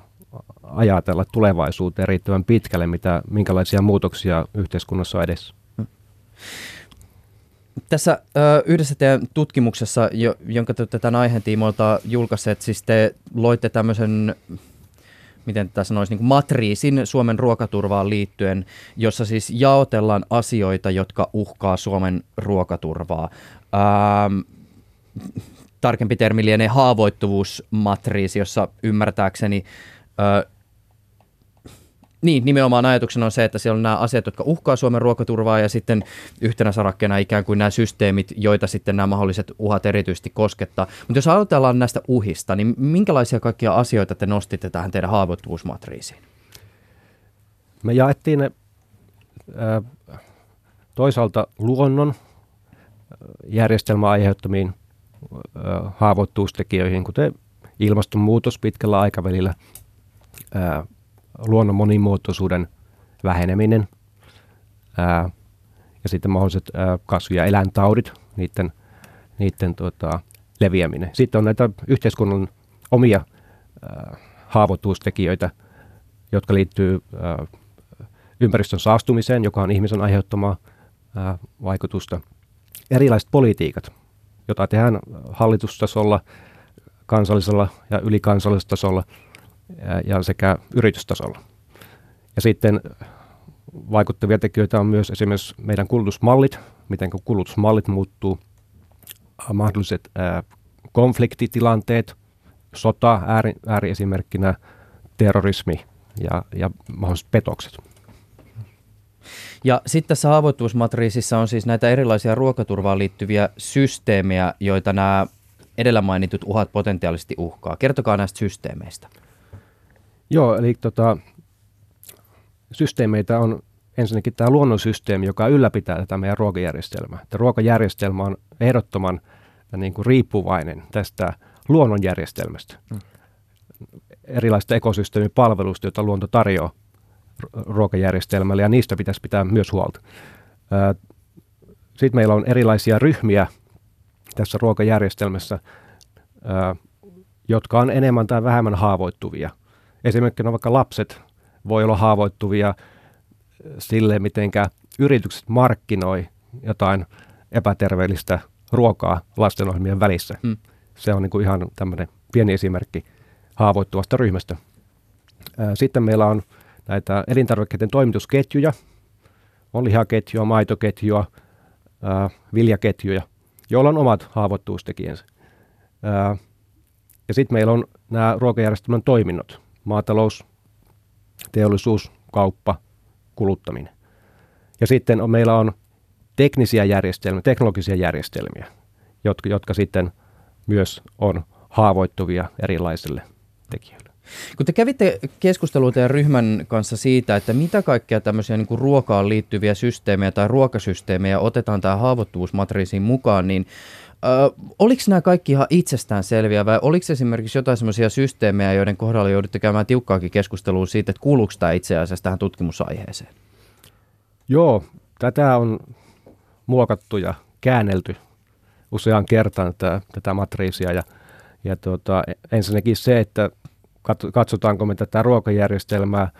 ajatella tulevaisuuteen riittävän pitkälle, mitä, minkälaisia muutoksia yhteiskunnassa on edessä. Tässä ö, yhdessä teidän tutkimuksessa, jo, jonka te tämän aiheen tiimoilta julkaisseet, siis te loitte tämmöisen miten tässä sanoisi, niin matriisin Suomen ruokaturvaan liittyen, jossa siis jaotellaan asioita, jotka uhkaa Suomen ruokaturvaa. Ähm, tarkempi termi lienee haavoittuvuusmatriisi, jossa ymmärtääkseni äh, niin, nimenomaan ajatuksena on se, että siellä on nämä asiat, jotka uhkaa Suomen ruokaturvaa ja sitten yhtenä sarakkeena ikään kuin nämä systeemit, joita sitten nämä mahdolliset uhat erityisesti koskettaa. Mutta jos ajatellaan näistä uhista, niin minkälaisia kaikkia asioita te nostitte tähän teidän haavoittuvuusmatriisiin? Me jaettiin ne äh, toisaalta luonnon järjestelmän aiheuttamiin äh, haavoittuvuustekijöihin, kuten ilmastonmuutos pitkällä aikavälillä, äh, luonnon monimuotoisuuden väheneminen ää, ja sitten mahdolliset ää, kasvu- ja eläintaudit, niiden, niiden tota, leviäminen. Sitten on näitä yhteiskunnan omia ää, haavoittuvuustekijöitä, jotka liittyy ää, ympäristön saastumiseen, joka on ihmisen aiheuttamaa ää, vaikutusta. Erilaiset politiikat, joita tehdään hallitustasolla, kansallisella ja ylikansallisella tasolla – ja sekä yritystasolla. Ja sitten vaikuttavia tekijöitä on myös esimerkiksi meidän kulutusmallit, miten kulutusmallit muuttuu, mahdolliset konfliktitilanteet, sota ääri, ääriesimerkkinä, terrorismi ja, ja mahdolliset petokset. Ja sitten tässä haavoittuvuusmatriisissa on siis näitä erilaisia ruokaturvaan liittyviä systeemejä, joita nämä edellä mainitut uhat potentiaalisesti uhkaa. Kertokaa näistä systeemeistä. Joo, eli tota, systeemeitä on ensinnäkin tämä luonnonsysteemi, joka ylläpitää tätä meidän ruokajärjestelmää. Tämä ruokajärjestelmä on ehdottoman niin kuin riippuvainen tästä luonnonjärjestelmästä. Erilaista ekosysteemipalveluista, joita luonto tarjoaa ruokajärjestelmälle, ja niistä pitäisi pitää myös huolta. Sitten meillä on erilaisia ryhmiä tässä ruokajärjestelmässä, jotka on enemmän tai vähemmän haavoittuvia. Esimerkkinä vaikka lapset voi olla haavoittuvia sille, mitenkä yritykset markkinoi jotain epäterveellistä ruokaa lastenohjelmien välissä. Hmm. Se on niin kuin ihan tämmöinen pieni esimerkki haavoittuvasta ryhmästä. Sitten meillä on näitä elintarvikkeiden toimitusketjuja. On lihaketjua, maitoketjua, viljaketjuja, joilla on omat haavoittuvuustekijänsä. Ja sitten meillä on nämä ruokajärjestelmän toiminnot maatalous, teollisuus, kauppa, kuluttaminen. Ja sitten on, meillä on teknisiä järjestelmiä, teknologisia järjestelmiä, jotka, jotka sitten myös on haavoittuvia erilaisille tekijöille. Kun te kävitte keskustelua teidän ryhmän kanssa siitä, että mitä kaikkea tämmöisiä niin kuin ruokaan liittyviä systeemejä tai ruokasysteemejä otetaan tähän haavoittuvuusmatriisiin mukaan, niin Oliko nämä kaikki ihan itsestään selviä vai oliko esimerkiksi jotain sellaisia systeemejä, joiden kohdalla joudutte käymään tiukkaakin keskustelua siitä, että kuuluuko tämä itse asiassa tähän tutkimusaiheeseen? Joo, tätä on muokattu ja käännelty useaan kertaan tätä, tätä matriisia ja, ja tuota, ensinnäkin se, että katsotaanko me tätä ruokajärjestelmää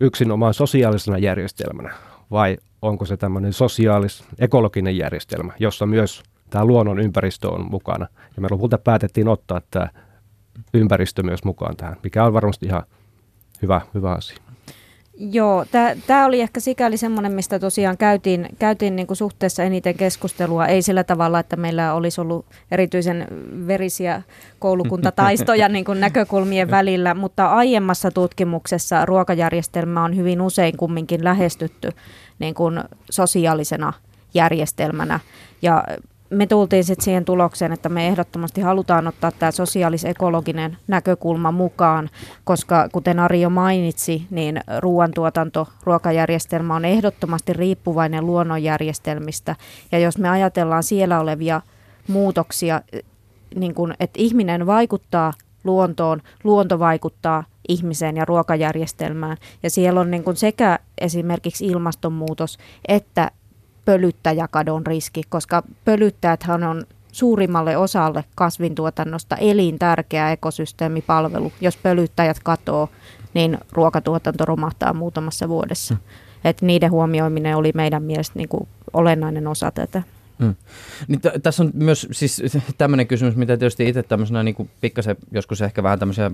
yksinomaan sosiaalisena järjestelmänä vai onko se tämmöinen sosiaalis-ekologinen järjestelmä, jossa myös tämä luonnon ympäristö on mukana. Ja me lopulta päätettiin ottaa tämä ympäristö myös mukaan tähän, mikä on varmasti ihan hyvä, hyvä asia. Joo, tämä oli ehkä sikäli semmoinen, mistä tosiaan käytiin, käytiin niinku suhteessa eniten keskustelua. Ei sillä tavalla, että meillä olisi ollut erityisen verisiä koulukuntataistoja niinku näkökulmien välillä, mutta aiemmassa tutkimuksessa ruokajärjestelmä on hyvin usein kumminkin lähestytty niinku sosiaalisena järjestelmänä. Ja me tultiin sitten siihen tulokseen, että me ehdottomasti halutaan ottaa tämä sosiaalis-ekologinen näkökulma mukaan, koska kuten Ari jo mainitsi, niin ruoantuotanto, ruokajärjestelmä on ehdottomasti riippuvainen luonnonjärjestelmistä. Ja jos me ajatellaan siellä olevia muutoksia, niin kun, että ihminen vaikuttaa luontoon, luonto vaikuttaa ihmiseen ja ruokajärjestelmään. Ja siellä on niin kun sekä esimerkiksi ilmastonmuutos että pölyttäjäkadon riski, koska pölyttäjäthän on suurimmalle osalle kasvintuotannosta elintärkeä ekosysteemipalvelu. Jos pölyttäjät katoo, niin ruokatuotanto romahtaa muutamassa vuodessa. Hmm. Et niiden huomioiminen oli meidän mielestä niin kuin olennainen osa tätä. Mm. Niin t- tässä on myös siis tämmöinen kysymys, mitä tietysti itse tämmöisenä niin kuin pikkasen joskus ehkä vähän tämmöisiä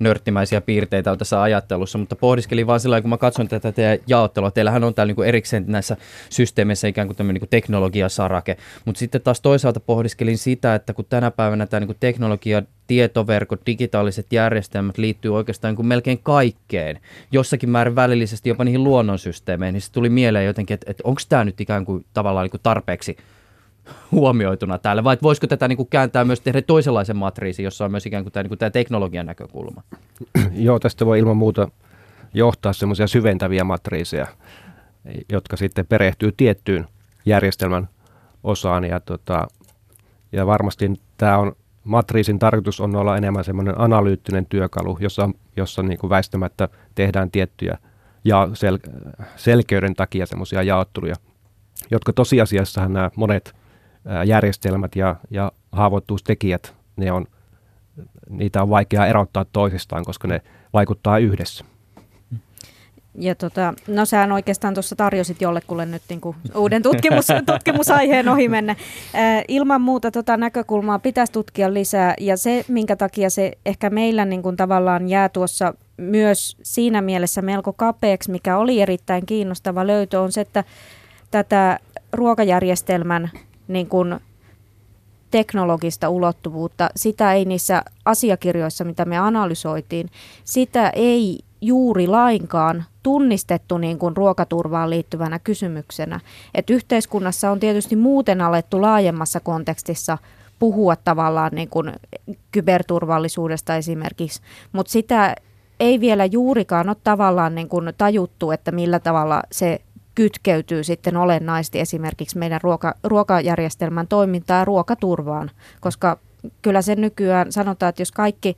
nörttimäisiä piirteitä on tässä ajattelussa, mutta pohdiskelin vaan sillä kun mä katson tätä teidän jaottelua, teillähän on täällä niin erikseen näissä systeemeissä ikään kuin tämmöinen niin teknologiasarake, mutta sitten taas toisaalta pohdiskelin sitä, että kun tänä päivänä tämä niin teknologia, tietoverkot, digitaaliset järjestelmät liittyy oikeastaan niin melkein kaikkeen, jossakin määrin välillisesti jopa niihin luonnonsysteemeihin, niin se tuli mieleen jotenkin, että, että onko tämä nyt ikään kuin tavallaan niin kuin tarpeeksi huomioituna täällä, vai voisiko tätä niin kuin kääntää myös tehdä toisenlaisen matriisin, jossa on myös ikään kuin tämä, niin kuin tämä teknologian näkökulma? Joo, tästä voi ilman muuta johtaa semmoisia syventäviä matriiseja, jotka sitten perehtyy tiettyyn järjestelmän osaan. Ja, tota, ja varmasti tämä on, matriisin tarkoitus on olla enemmän semmoinen analyyttinen työkalu, jossa, jossa niin kuin väistämättä tehdään tiettyjä ja sel, selkeyden takia semmoisia jaotteluja, jotka tosiasiassahan nämä monet järjestelmät ja, ja haavoittuvuustekijät, ne on, niitä on vaikea erottaa toisistaan, koska ne vaikuttaa yhdessä. Ja tota, no sähän oikeastaan tuossa tarjosit jollekulle nyt niin kuin uuden tutkimus, tutkimusaiheen ohi mennä. Äh, ilman muuta tota näkökulmaa pitäisi tutkia lisää ja se, minkä takia se ehkä meillä niin kuin tavallaan jää tuossa myös siinä mielessä melko kapeaksi, mikä oli erittäin kiinnostava löytö, on se, että tätä ruokajärjestelmän niin kuin teknologista ulottuvuutta, sitä ei niissä asiakirjoissa, mitä me analysoitiin, sitä ei juuri lainkaan tunnistettu niin kuin ruokaturvaan liittyvänä kysymyksenä. Et yhteiskunnassa on tietysti muuten alettu laajemmassa kontekstissa puhua tavallaan niin kuin kyberturvallisuudesta esimerkiksi, mutta sitä ei vielä juurikaan ole tavallaan niin kuin tajuttu, että millä tavalla se kytkeytyy sitten olennaisesti esimerkiksi meidän ruoka, ruokajärjestelmän toimintaan ja ruokaturvaan, koska kyllä se nykyään sanotaan, että jos kaikki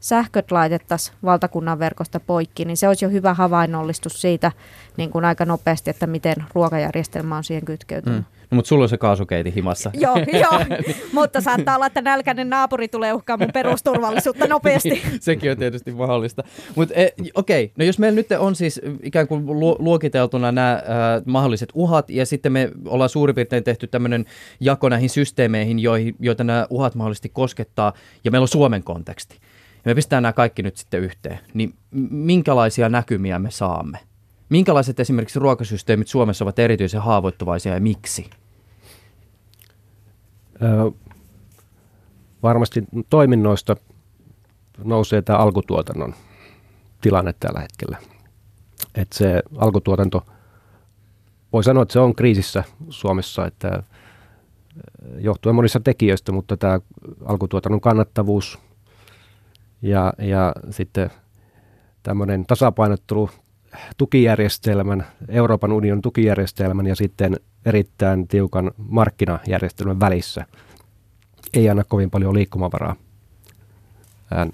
sähköt laitettaisiin valtakunnan verkosta poikki, niin se olisi jo hyvä havainnollistus siitä niin kuin aika nopeasti, että miten ruokajärjestelmä on siihen kytkeytynyt. Mm. No, mutta sulla on se kaasukeiti himassa. joo, joo. mutta saattaa olla, että nälkäinen naapuri tulee uhkaa mun perusturvallisuutta nopeasti. niin, sekin on tietysti mahdollista. Mutta e, okei, okay. no jos meillä nyt on siis ikään kuin luokiteltuna nämä äh, mahdolliset uhat, ja sitten me ollaan suurin piirtein tehty tämmöinen jako näihin systeemeihin, joihin, joita nämä uhat mahdollisesti koskettaa, ja meillä on Suomen konteksti. Ja me pistetään nämä kaikki nyt sitten yhteen. Niin minkälaisia näkymiä me saamme? Minkälaiset esimerkiksi ruokasysteemit Suomessa ovat erityisen haavoittuvaisia ja miksi? Öö, varmasti toiminnoista nousee tämä alkutuotannon tilanne tällä hetkellä. Et se alkutuotanto, voi sanoa, että se on kriisissä Suomessa, että johtuen monista tekijöistä, mutta tämä alkutuotannon kannattavuus ja, ja sitten tämmöinen tasapainottelu tukijärjestelmän, Euroopan unionin tukijärjestelmän ja sitten erittäin tiukan markkinajärjestelmän välissä ei anna kovin paljon liikkumavaraa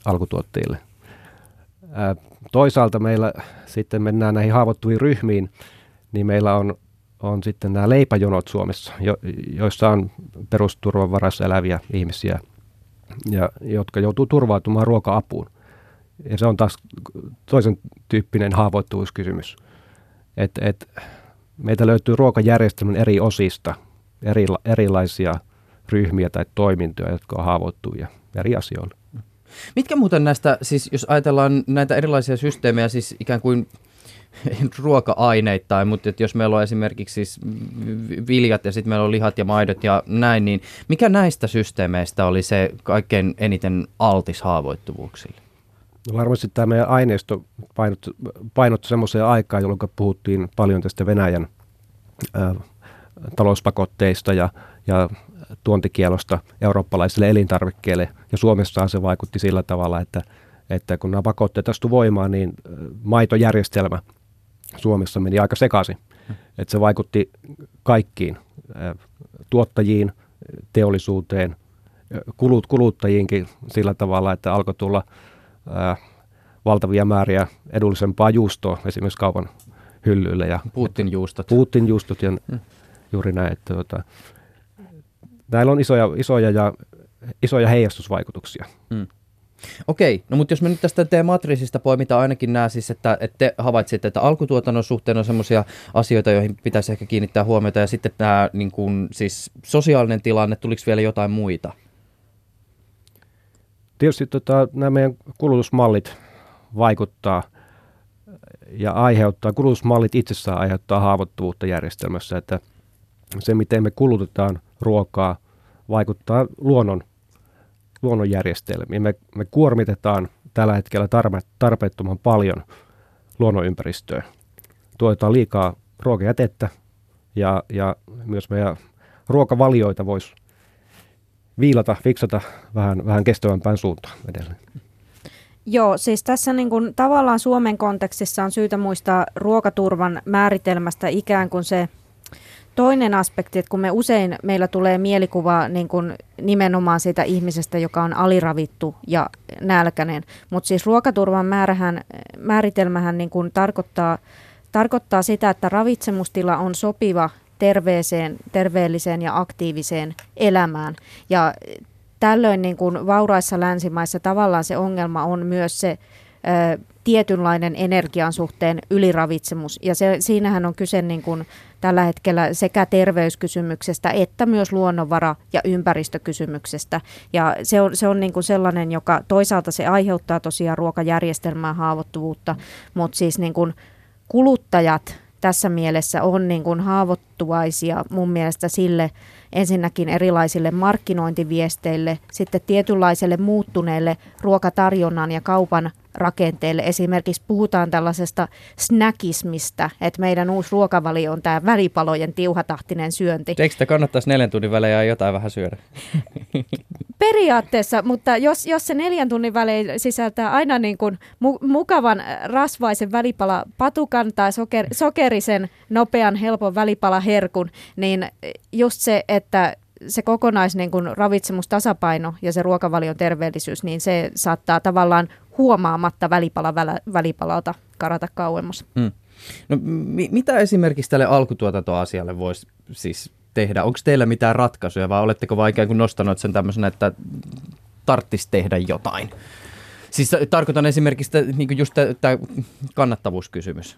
alkutuottajille. Toisaalta meillä sitten mennään näihin haavoittuviin ryhmiin, niin meillä on, on sitten nämä leipäjonot Suomessa, jo, joissa on perusturvan varassa eläviä ihmisiä, ja, jotka joutuu turvautumaan ruoka-apuun. Ja se on taas toisen tyyppinen haavoittuvuuskysymys. Et, et, meitä löytyy ruokajärjestelmän eri osista eri, erilaisia ryhmiä tai toimintoja, jotka on haavoittuvia eri asioilla. Mitkä muuten näistä, siis jos ajatellaan näitä erilaisia systeemejä, siis ikään kuin ruoka-aineittain, mutta että jos meillä on esimerkiksi siis viljat ja sitten meillä on lihat ja maidot ja näin, niin mikä näistä systeemeistä oli se kaikkein eniten altis haavoittuvuuksille? No varmasti tämä meidän aineisto painottui, painottui semmoiseen aikaan, jolloin puhuttiin paljon tästä Venäjän ä, talouspakotteista ja, ja tuontikielosta eurooppalaisille elintarvikkeille. Ja Suomessa se vaikutti sillä tavalla, että, että kun nämä pakotteet astu voimaan, niin maitojärjestelmä Suomessa meni aika sekaisin. Että se vaikutti kaikkiin tuottajiin, teollisuuteen, kulut, kuluttajiinkin sillä tavalla, että alkoi tulla ää, valtavia määriä edullisempaa juustoa esimerkiksi kaupan hyllyille. Ja, Putin juustot. Putin juustot ja hmm. juuri näin. Että, tuota, näillä on isoja, isoja, ja, isoja heijastusvaikutuksia. Hmm. Okei, no mutta jos me nyt tästä teidän matriisista poimitaan ainakin nämä siis, että, että te havaitsitte, että alkutuotannon suhteen on sellaisia asioita, joihin pitäisi ehkä kiinnittää huomiota, ja sitten tämä niin kuin, siis sosiaalinen tilanne, tuliko vielä jotain muita? Tietysti tota, nämä meidän kulutusmallit vaikuttaa ja aiheuttaa, kulutusmallit itsessään aiheuttaa haavoittuvuutta järjestelmässä, että se miten me kulutetaan ruokaa vaikuttaa luonnon luonnonjärjestelmiä. Me, me kuormitetaan tällä hetkellä tarpe, tarpeettoman paljon luonnonympäristöä. Tuotetaan liikaa ruokajätettä ja, ja myös meidän ruokavalioita voisi viilata, fiksata vähän, vähän kestävämpään suuntaan edelleen. Joo, siis tässä niin kuin, tavallaan Suomen kontekstissa on syytä muistaa ruokaturvan määritelmästä ikään kuin se toinen aspekti, että kun me usein meillä tulee mielikuva niin kuin nimenomaan siitä ihmisestä, joka on aliravittu ja nälkäinen, mutta siis ruokaturvan määrähän, määritelmähän niin kuin tarkoittaa, tarkoittaa sitä, että ravitsemustila on sopiva terveeseen, terveelliseen ja aktiiviseen elämään. Ja tällöin niin kuin vauraissa länsimaissa tavallaan se ongelma on myös se ö, tietynlainen energian suhteen yliravitsemus. Ja se, siinähän on kyse niin kuin tällä hetkellä sekä terveyskysymyksestä että myös luonnonvara- ja ympäristökysymyksestä. Ja se on, se on niin kuin sellainen, joka toisaalta se aiheuttaa tosiaan ruokajärjestelmään haavoittuvuutta, mutta siis niin kuin kuluttajat tässä mielessä on niin kuin haavoittuvaisia mun mielestä sille ensinnäkin erilaisille markkinointiviesteille, sitten tietynlaiselle muuttuneelle ruokatarjonnan ja kaupan rakenteelle. Esimerkiksi puhutaan tällaisesta snackismista, että meidän uusi ruokavalio on tämä välipalojen tiuhatahtinen syönti. Eikö sitä kannattaisi neljän tunnin välein jotain vähän syödä? Periaatteessa, mutta jos, jos se neljän tunnin välein sisältää aina niin kuin mu- mukavan rasvaisen välipala patukan tai soker- sokerisen nopean helpon välipalaherkun, niin just se, että se kokonais niin kuin ravitsemustasapaino ja se ruokavalion terveellisyys, niin se saattaa tavallaan huomaamatta välipala välä, välipalalta karata kauemmas. Mm. No, mi- mitä esimerkiksi tälle alkutuotantoasialle voisi siis tehdä? Onko teillä mitään ratkaisuja vai oletteko vaan ikään kuin nostanut sen tämmöisenä, että tarttisi tehdä jotain? Siis tarkoitan esimerkiksi niin just tämä kannattavuuskysymys.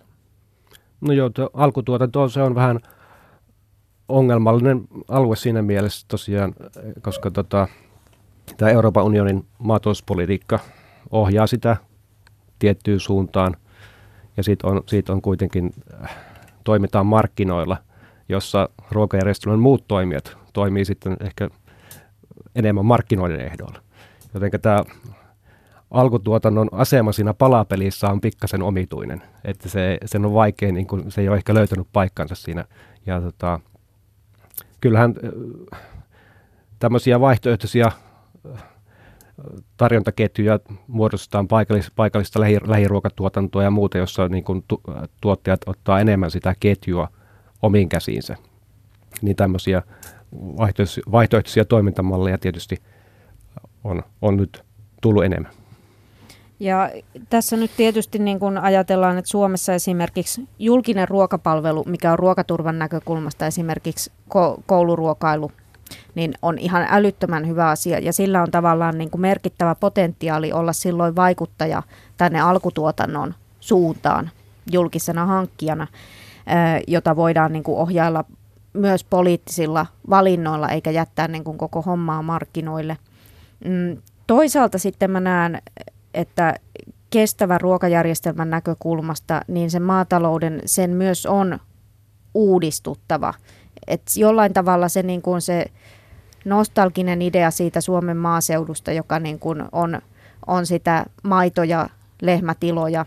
No joo, alkutuotanto se on vähän ongelmallinen alue siinä mielessä tosiaan, koska tota, tämä Euroopan unionin maatalouspolitiikka ohjaa sitä tiettyyn suuntaan ja siitä on, siitä on kuitenkin, äh, toimitaan markkinoilla, jossa ruokajärjestelmän muut toimijat toimii sitten ehkä enemmän markkinoiden ehdoilla. Joten tämä alkutuotannon asema siinä palapelissä on pikkasen omituinen, että se, sen on vaikea, niin kuin, se ei ole ehkä löytänyt paikkansa siinä. Ja tota, kyllähän äh, tämmöisiä vaihtoehtoisia äh, tarjontaketjuja muodostetaan paikallis, paikallista lähi, lähiruokatuotantoa ja muuta, jossa niin kuin tu, tuottajat ottaa enemmän sitä ketjua omiin käsiinsä. Niin tämmöisiä vaihtoehtoisia toimintamalleja tietysti on, on nyt tullut enemmän. Ja tässä nyt tietysti niin kun ajatellaan, että Suomessa esimerkiksi julkinen ruokapalvelu, mikä on ruokaturvan näkökulmasta esimerkiksi kouluruokailu, niin on ihan älyttömän hyvä asia. Ja sillä on tavallaan niin kuin merkittävä potentiaali olla silloin vaikuttaja tänne alkutuotannon suuntaan julkisena hankkijana, jota voidaan niin kuin ohjailla myös poliittisilla valinnoilla eikä jättää niin kuin koko hommaa markkinoille. Mm, toisaalta sitten mä näen, että kestävän ruokajärjestelmän näkökulmasta, niin se maatalouden sen myös on uudistuttava. Et jollain tavalla se, niin kuin se nostalginen idea siitä Suomen maaseudusta, joka niin kuin on, on sitä maito- ja lehmätiloja,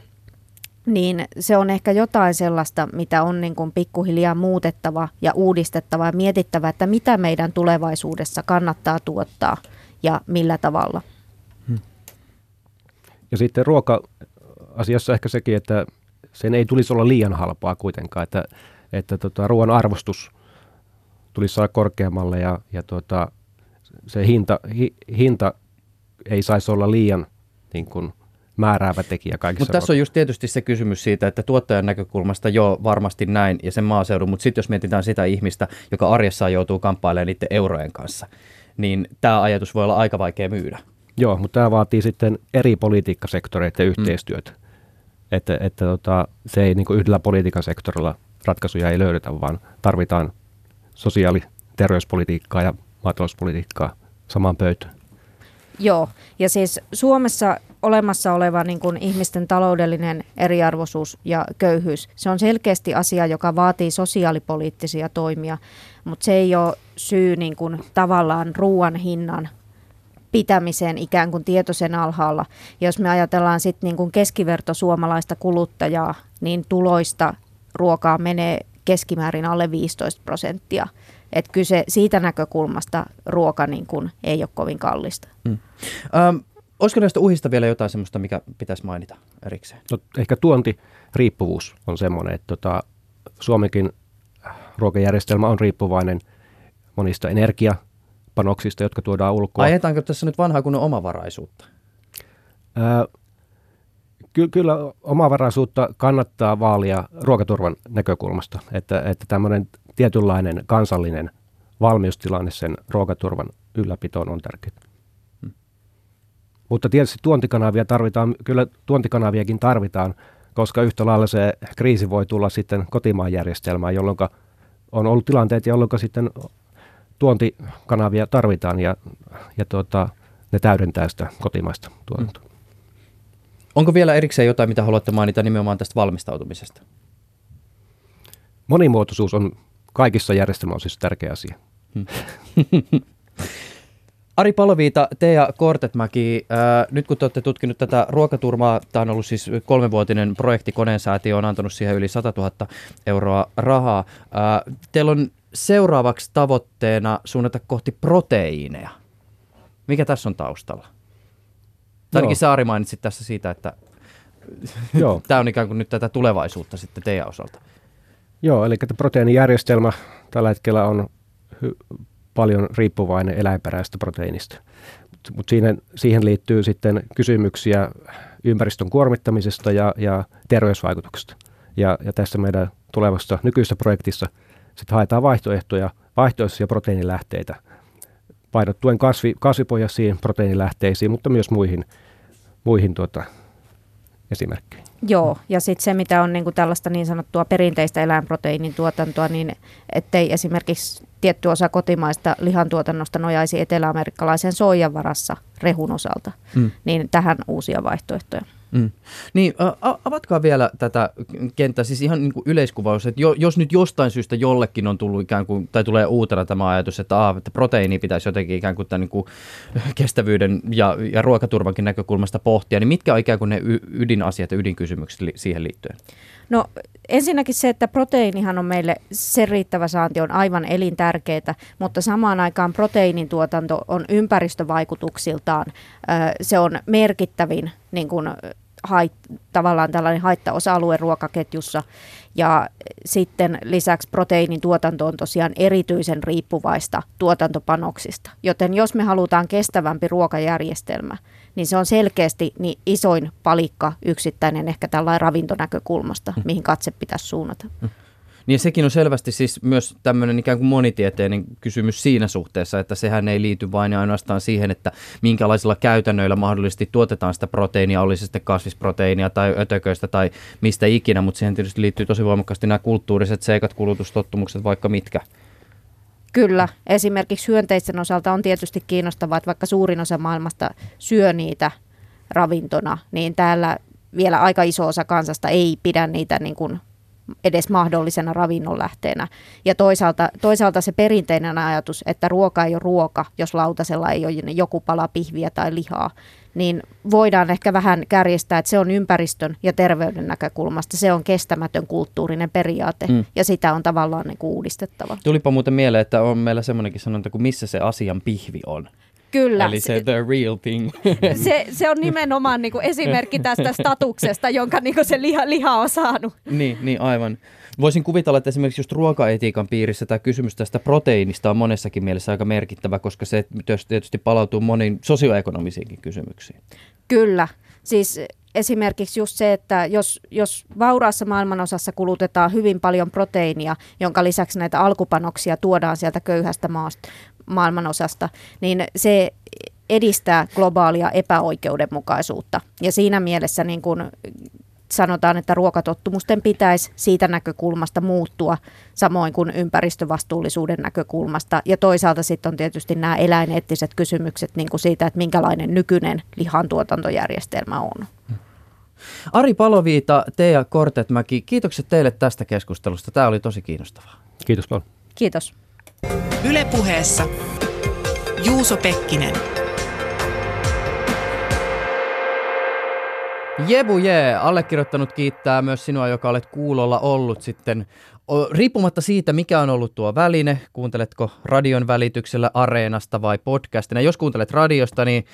niin se on ehkä jotain sellaista, mitä on niin kuin pikkuhiljaa muutettava ja uudistettava ja mietittävä, että mitä meidän tulevaisuudessa kannattaa tuottaa ja millä tavalla. Ja sitten ruoka-asiassa ehkä sekin, että sen ei tulisi olla liian halpaa kuitenkaan, että, että tota, ruoan arvostus tulisi saada korkeammalle ja, ja tota, se hinta, hi, hinta ei saisi olla liian niin kuin, määräävä tekijä kaikissa. Mutta tässä on just tietysti se kysymys siitä, että tuottajan näkökulmasta joo, varmasti näin ja sen maaseudun, mutta sitten jos mietitään sitä ihmistä, joka arjessaan joutuu kamppailemaan niiden eurojen kanssa, niin tämä ajatus voi olla aika vaikea myydä. Joo, mutta tämä vaatii sitten eri politiikkasektoreiden yhteistyötä. Mm. Että, että tota, se ei niin yhdellä politiikan sektorilla ratkaisuja ei löydetä, vaan tarvitaan sosiaali- terveyspolitiikkaa ja maatalouspolitiikkaa samaan pöytään. Joo, ja siis Suomessa olemassa oleva niin kuin ihmisten taloudellinen eriarvoisuus ja köyhyys, se on selkeästi asia, joka vaatii sosiaalipoliittisia toimia, mutta se ei ole syy niin kuin tavallaan ruoan hinnan pitämiseen ikään kuin tietoisen alhaalla. Jos me ajatellaan sitten niin kuin keskiverto suomalaista kuluttajaa, niin tuloista ruokaa menee keskimäärin alle 15 prosenttia. Että kyse siitä näkökulmasta ruoka niin kuin ei ole kovin kallista. Mm. Ähm, olisiko näistä uhista vielä jotain sellaista, mikä pitäisi mainita erikseen? No, ehkä tuontiriippuvuus on semmoinen, että tota, Suomenkin ruokajärjestelmä on riippuvainen monista energiapanoksista, jotka tuodaan ulkoa. Ajetaanko tässä nyt vanhaa kunnon omavaraisuutta? Ää, ky- kyllä omavaraisuutta kannattaa vaalia ruokaturvan näkökulmasta, että, että tämmöinen tietynlainen kansallinen valmiustilanne sen ruokaturvan ylläpitoon on tärkeää. Hmm. Mutta tietysti tuontikanavia tarvitaan, kyllä tuontikanaviakin tarvitaan, koska yhtä lailla se kriisi voi tulla sitten kotimaan järjestelmään, jolloin on ollut tilanteet, jolloin sitten tuontikanavia tarvitaan ja, ja tuota, ne täydentää sitä kotimaista tuotantoa. Hmm. Onko vielä erikseen jotain, mitä haluatte mainita nimenomaan tästä valmistautumisesta? Monimuotoisuus on kaikissa järjestelmäosissa tärkeä asia. Hmm. Ari Paloviita, te ja Kortetmäki, ää, nyt kun te olette tutkinut tätä ruokaturmaa, tämä on ollut siis kolmenvuotinen projekti, Koneensäätiö on antanut siihen yli 100 000 euroa rahaa. Ää, teillä on seuraavaksi tavoitteena suunnata kohti proteiineja. Mikä tässä on taustalla? Ainakin Saari mainitsi tässä siitä, että Joo. tämä on ikään kuin nyt tätä tulevaisuutta sitten teidän osalta. Joo, eli proteiinijärjestelmä tällä hetkellä on hy- paljon riippuvainen eläinperäistä proteiinista. Mutta siihen, siihen liittyy sitten kysymyksiä ympäristön kuormittamisesta ja, ja terveysvaikutuksista. Ja, ja tässä meidän tulevassa nykyisessä projektissa sitten haetaan vaihtoehtoja, vaihtoehtoisia proteiinilähteitä painottuen kasvi, kasvipohjaisiin proteiinilähteisiin, mutta myös muihin, muihin tuota, esimerkkeihin. Joo, ja sitten se, mitä on niinku tällaista niin sanottua perinteistä eläinproteiinin tuotantoa, niin ettei esimerkiksi tietty osa kotimaista lihantuotannosta nojaisi eteläamerikkalaisen soijan varassa rehun osalta, mm. niin tähän uusia vaihtoehtoja. Mm. Niin, avatkaa vielä tätä kenttää, siis ihan niin kuin yleiskuvaus, että jo, jos nyt jostain syystä jollekin on tullut ikään kuin, tai tulee uutena tämä ajatus, että, aa, että proteiini pitäisi jotenkin ikään kuin tämän niin kuin kestävyyden ja, ja ruokaturvankin näkökulmasta pohtia, niin mitkä on ikään kuin ne y- ydinasiat ja ydinkysymykset li- siihen liittyen? No ensinnäkin se, että proteiinihan on meille, se riittävä saanti on aivan elintärkeää, mutta samaan aikaan proteiinin tuotanto on ympäristövaikutuksiltaan, se on merkittävin niin kuin, hait, tavallaan tällainen haittaosa-alue ruokaketjussa. Ja sitten lisäksi proteiinin tuotanto on tosiaan erityisen riippuvaista tuotantopanoksista. Joten jos me halutaan kestävämpi ruokajärjestelmä, niin se on selkeästi niin isoin palikka yksittäinen ehkä tällainen ravintonäkökulmasta, mm. mihin katse pitäisi suunnata. Mm. Niin sekin on selvästi siis myös tämmöinen ikään kuin monitieteinen kysymys siinä suhteessa, että sehän ei liity vain ja ainoastaan siihen, että minkälaisilla käytännöillä mahdollisesti tuotetaan sitä proteiinia, olisi se sitten kasvisproteiinia tai ötököistä tai mistä ikinä, mutta siihen tietysti liittyy tosi voimakkaasti nämä kulttuuriset seikat, kulutustottumukset, vaikka mitkä. Kyllä, esimerkiksi hyönteisten osalta on tietysti kiinnostavaa, että vaikka suurin osa maailmasta syö niitä ravintona, niin täällä vielä aika iso osa kansasta ei pidä niitä niin kuin edes mahdollisena ravinnonlähteenä. Ja toisaalta, toisaalta se perinteinen ajatus, että ruoka ei ole ruoka, jos lautasella ei ole joku pala pihviä tai lihaa, niin voidaan ehkä vähän kärjestää, että se on ympäristön ja terveyden näkökulmasta, se on kestämätön kulttuurinen periaate mm. ja sitä on tavallaan niin kuin uudistettava. Tulipa muuten mieleen, että on meillä semmoinenkin sanonta kuin missä se asian pihvi on. Kyllä. Eli se the real thing. Se, se on nimenomaan niin kuin esimerkki tästä statuksesta, jonka niin kuin se liha, liha on saanut. niin, niin, aivan. Voisin kuvitella, että esimerkiksi just ruokaetiikan piirissä tämä kysymys tästä proteiinista on monessakin mielessä aika merkittävä, koska se tietysti palautuu moniin sosioekonomisiinkin kysymyksiin. Kyllä. Siis esimerkiksi just se, että jos, jos vauraassa maailmanosassa kulutetaan hyvin paljon proteiinia, jonka lisäksi näitä alkupanoksia tuodaan sieltä köyhästä maasta, maailmanosasta, niin se edistää globaalia epäoikeudenmukaisuutta. Ja siinä mielessä niin kun sanotaan, että ruokatottumusten pitäisi siitä näkökulmasta muuttua, samoin kuin ympäristövastuullisuuden näkökulmasta. Ja toisaalta sitten on tietysti nämä eläineettiset kysymykset niin kuin siitä, että minkälainen nykyinen lihantuotantojärjestelmä on. Ari Paloviita, Teija Kortetmäki, kiitokset teille tästä keskustelusta. Tämä oli tosi kiinnostavaa. Kiitos paljon. Kiitos. Ylepuheessa Juuso Pekkinen. Jebu jee, allekirjoittanut kiittää myös sinua, joka olet kuulolla ollut sitten riippumatta siitä, mikä on ollut tuo väline, kuunteletko radion välityksellä areenasta vai podcastina. Jos kuuntelet radiosta, niin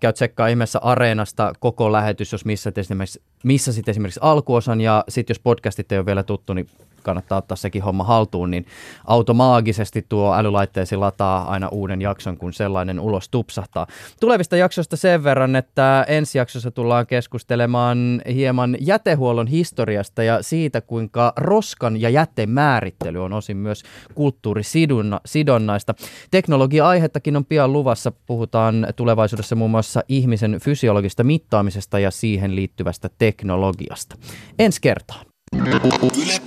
käy tsekkaa ihmeessä Areenasta koko lähetys, jos missasit esimerkiksi, missasit esimerkiksi alkuosan, ja sitten jos podcastit ei ole vielä tuttu, niin kannattaa ottaa sekin homma haltuun, niin automaagisesti tuo älylaitteesi lataa aina uuden jakson, kun sellainen ulos tupsahtaa. Tulevista jaksoista sen verran, että ensi jaksossa tullaan keskustelemaan hieman jätehuollon historiasta ja siitä, kuinka roskan ja jätteen määrittely on osin myös kulttuurisidonnaista. Teknologia-aihettakin on pian luvassa. Puhutaan tulevaisuudessa muun muassa ihmisen fysiologista mittaamisesta ja siihen liittyvästä teknologiasta. Ensi kertaa. Yle.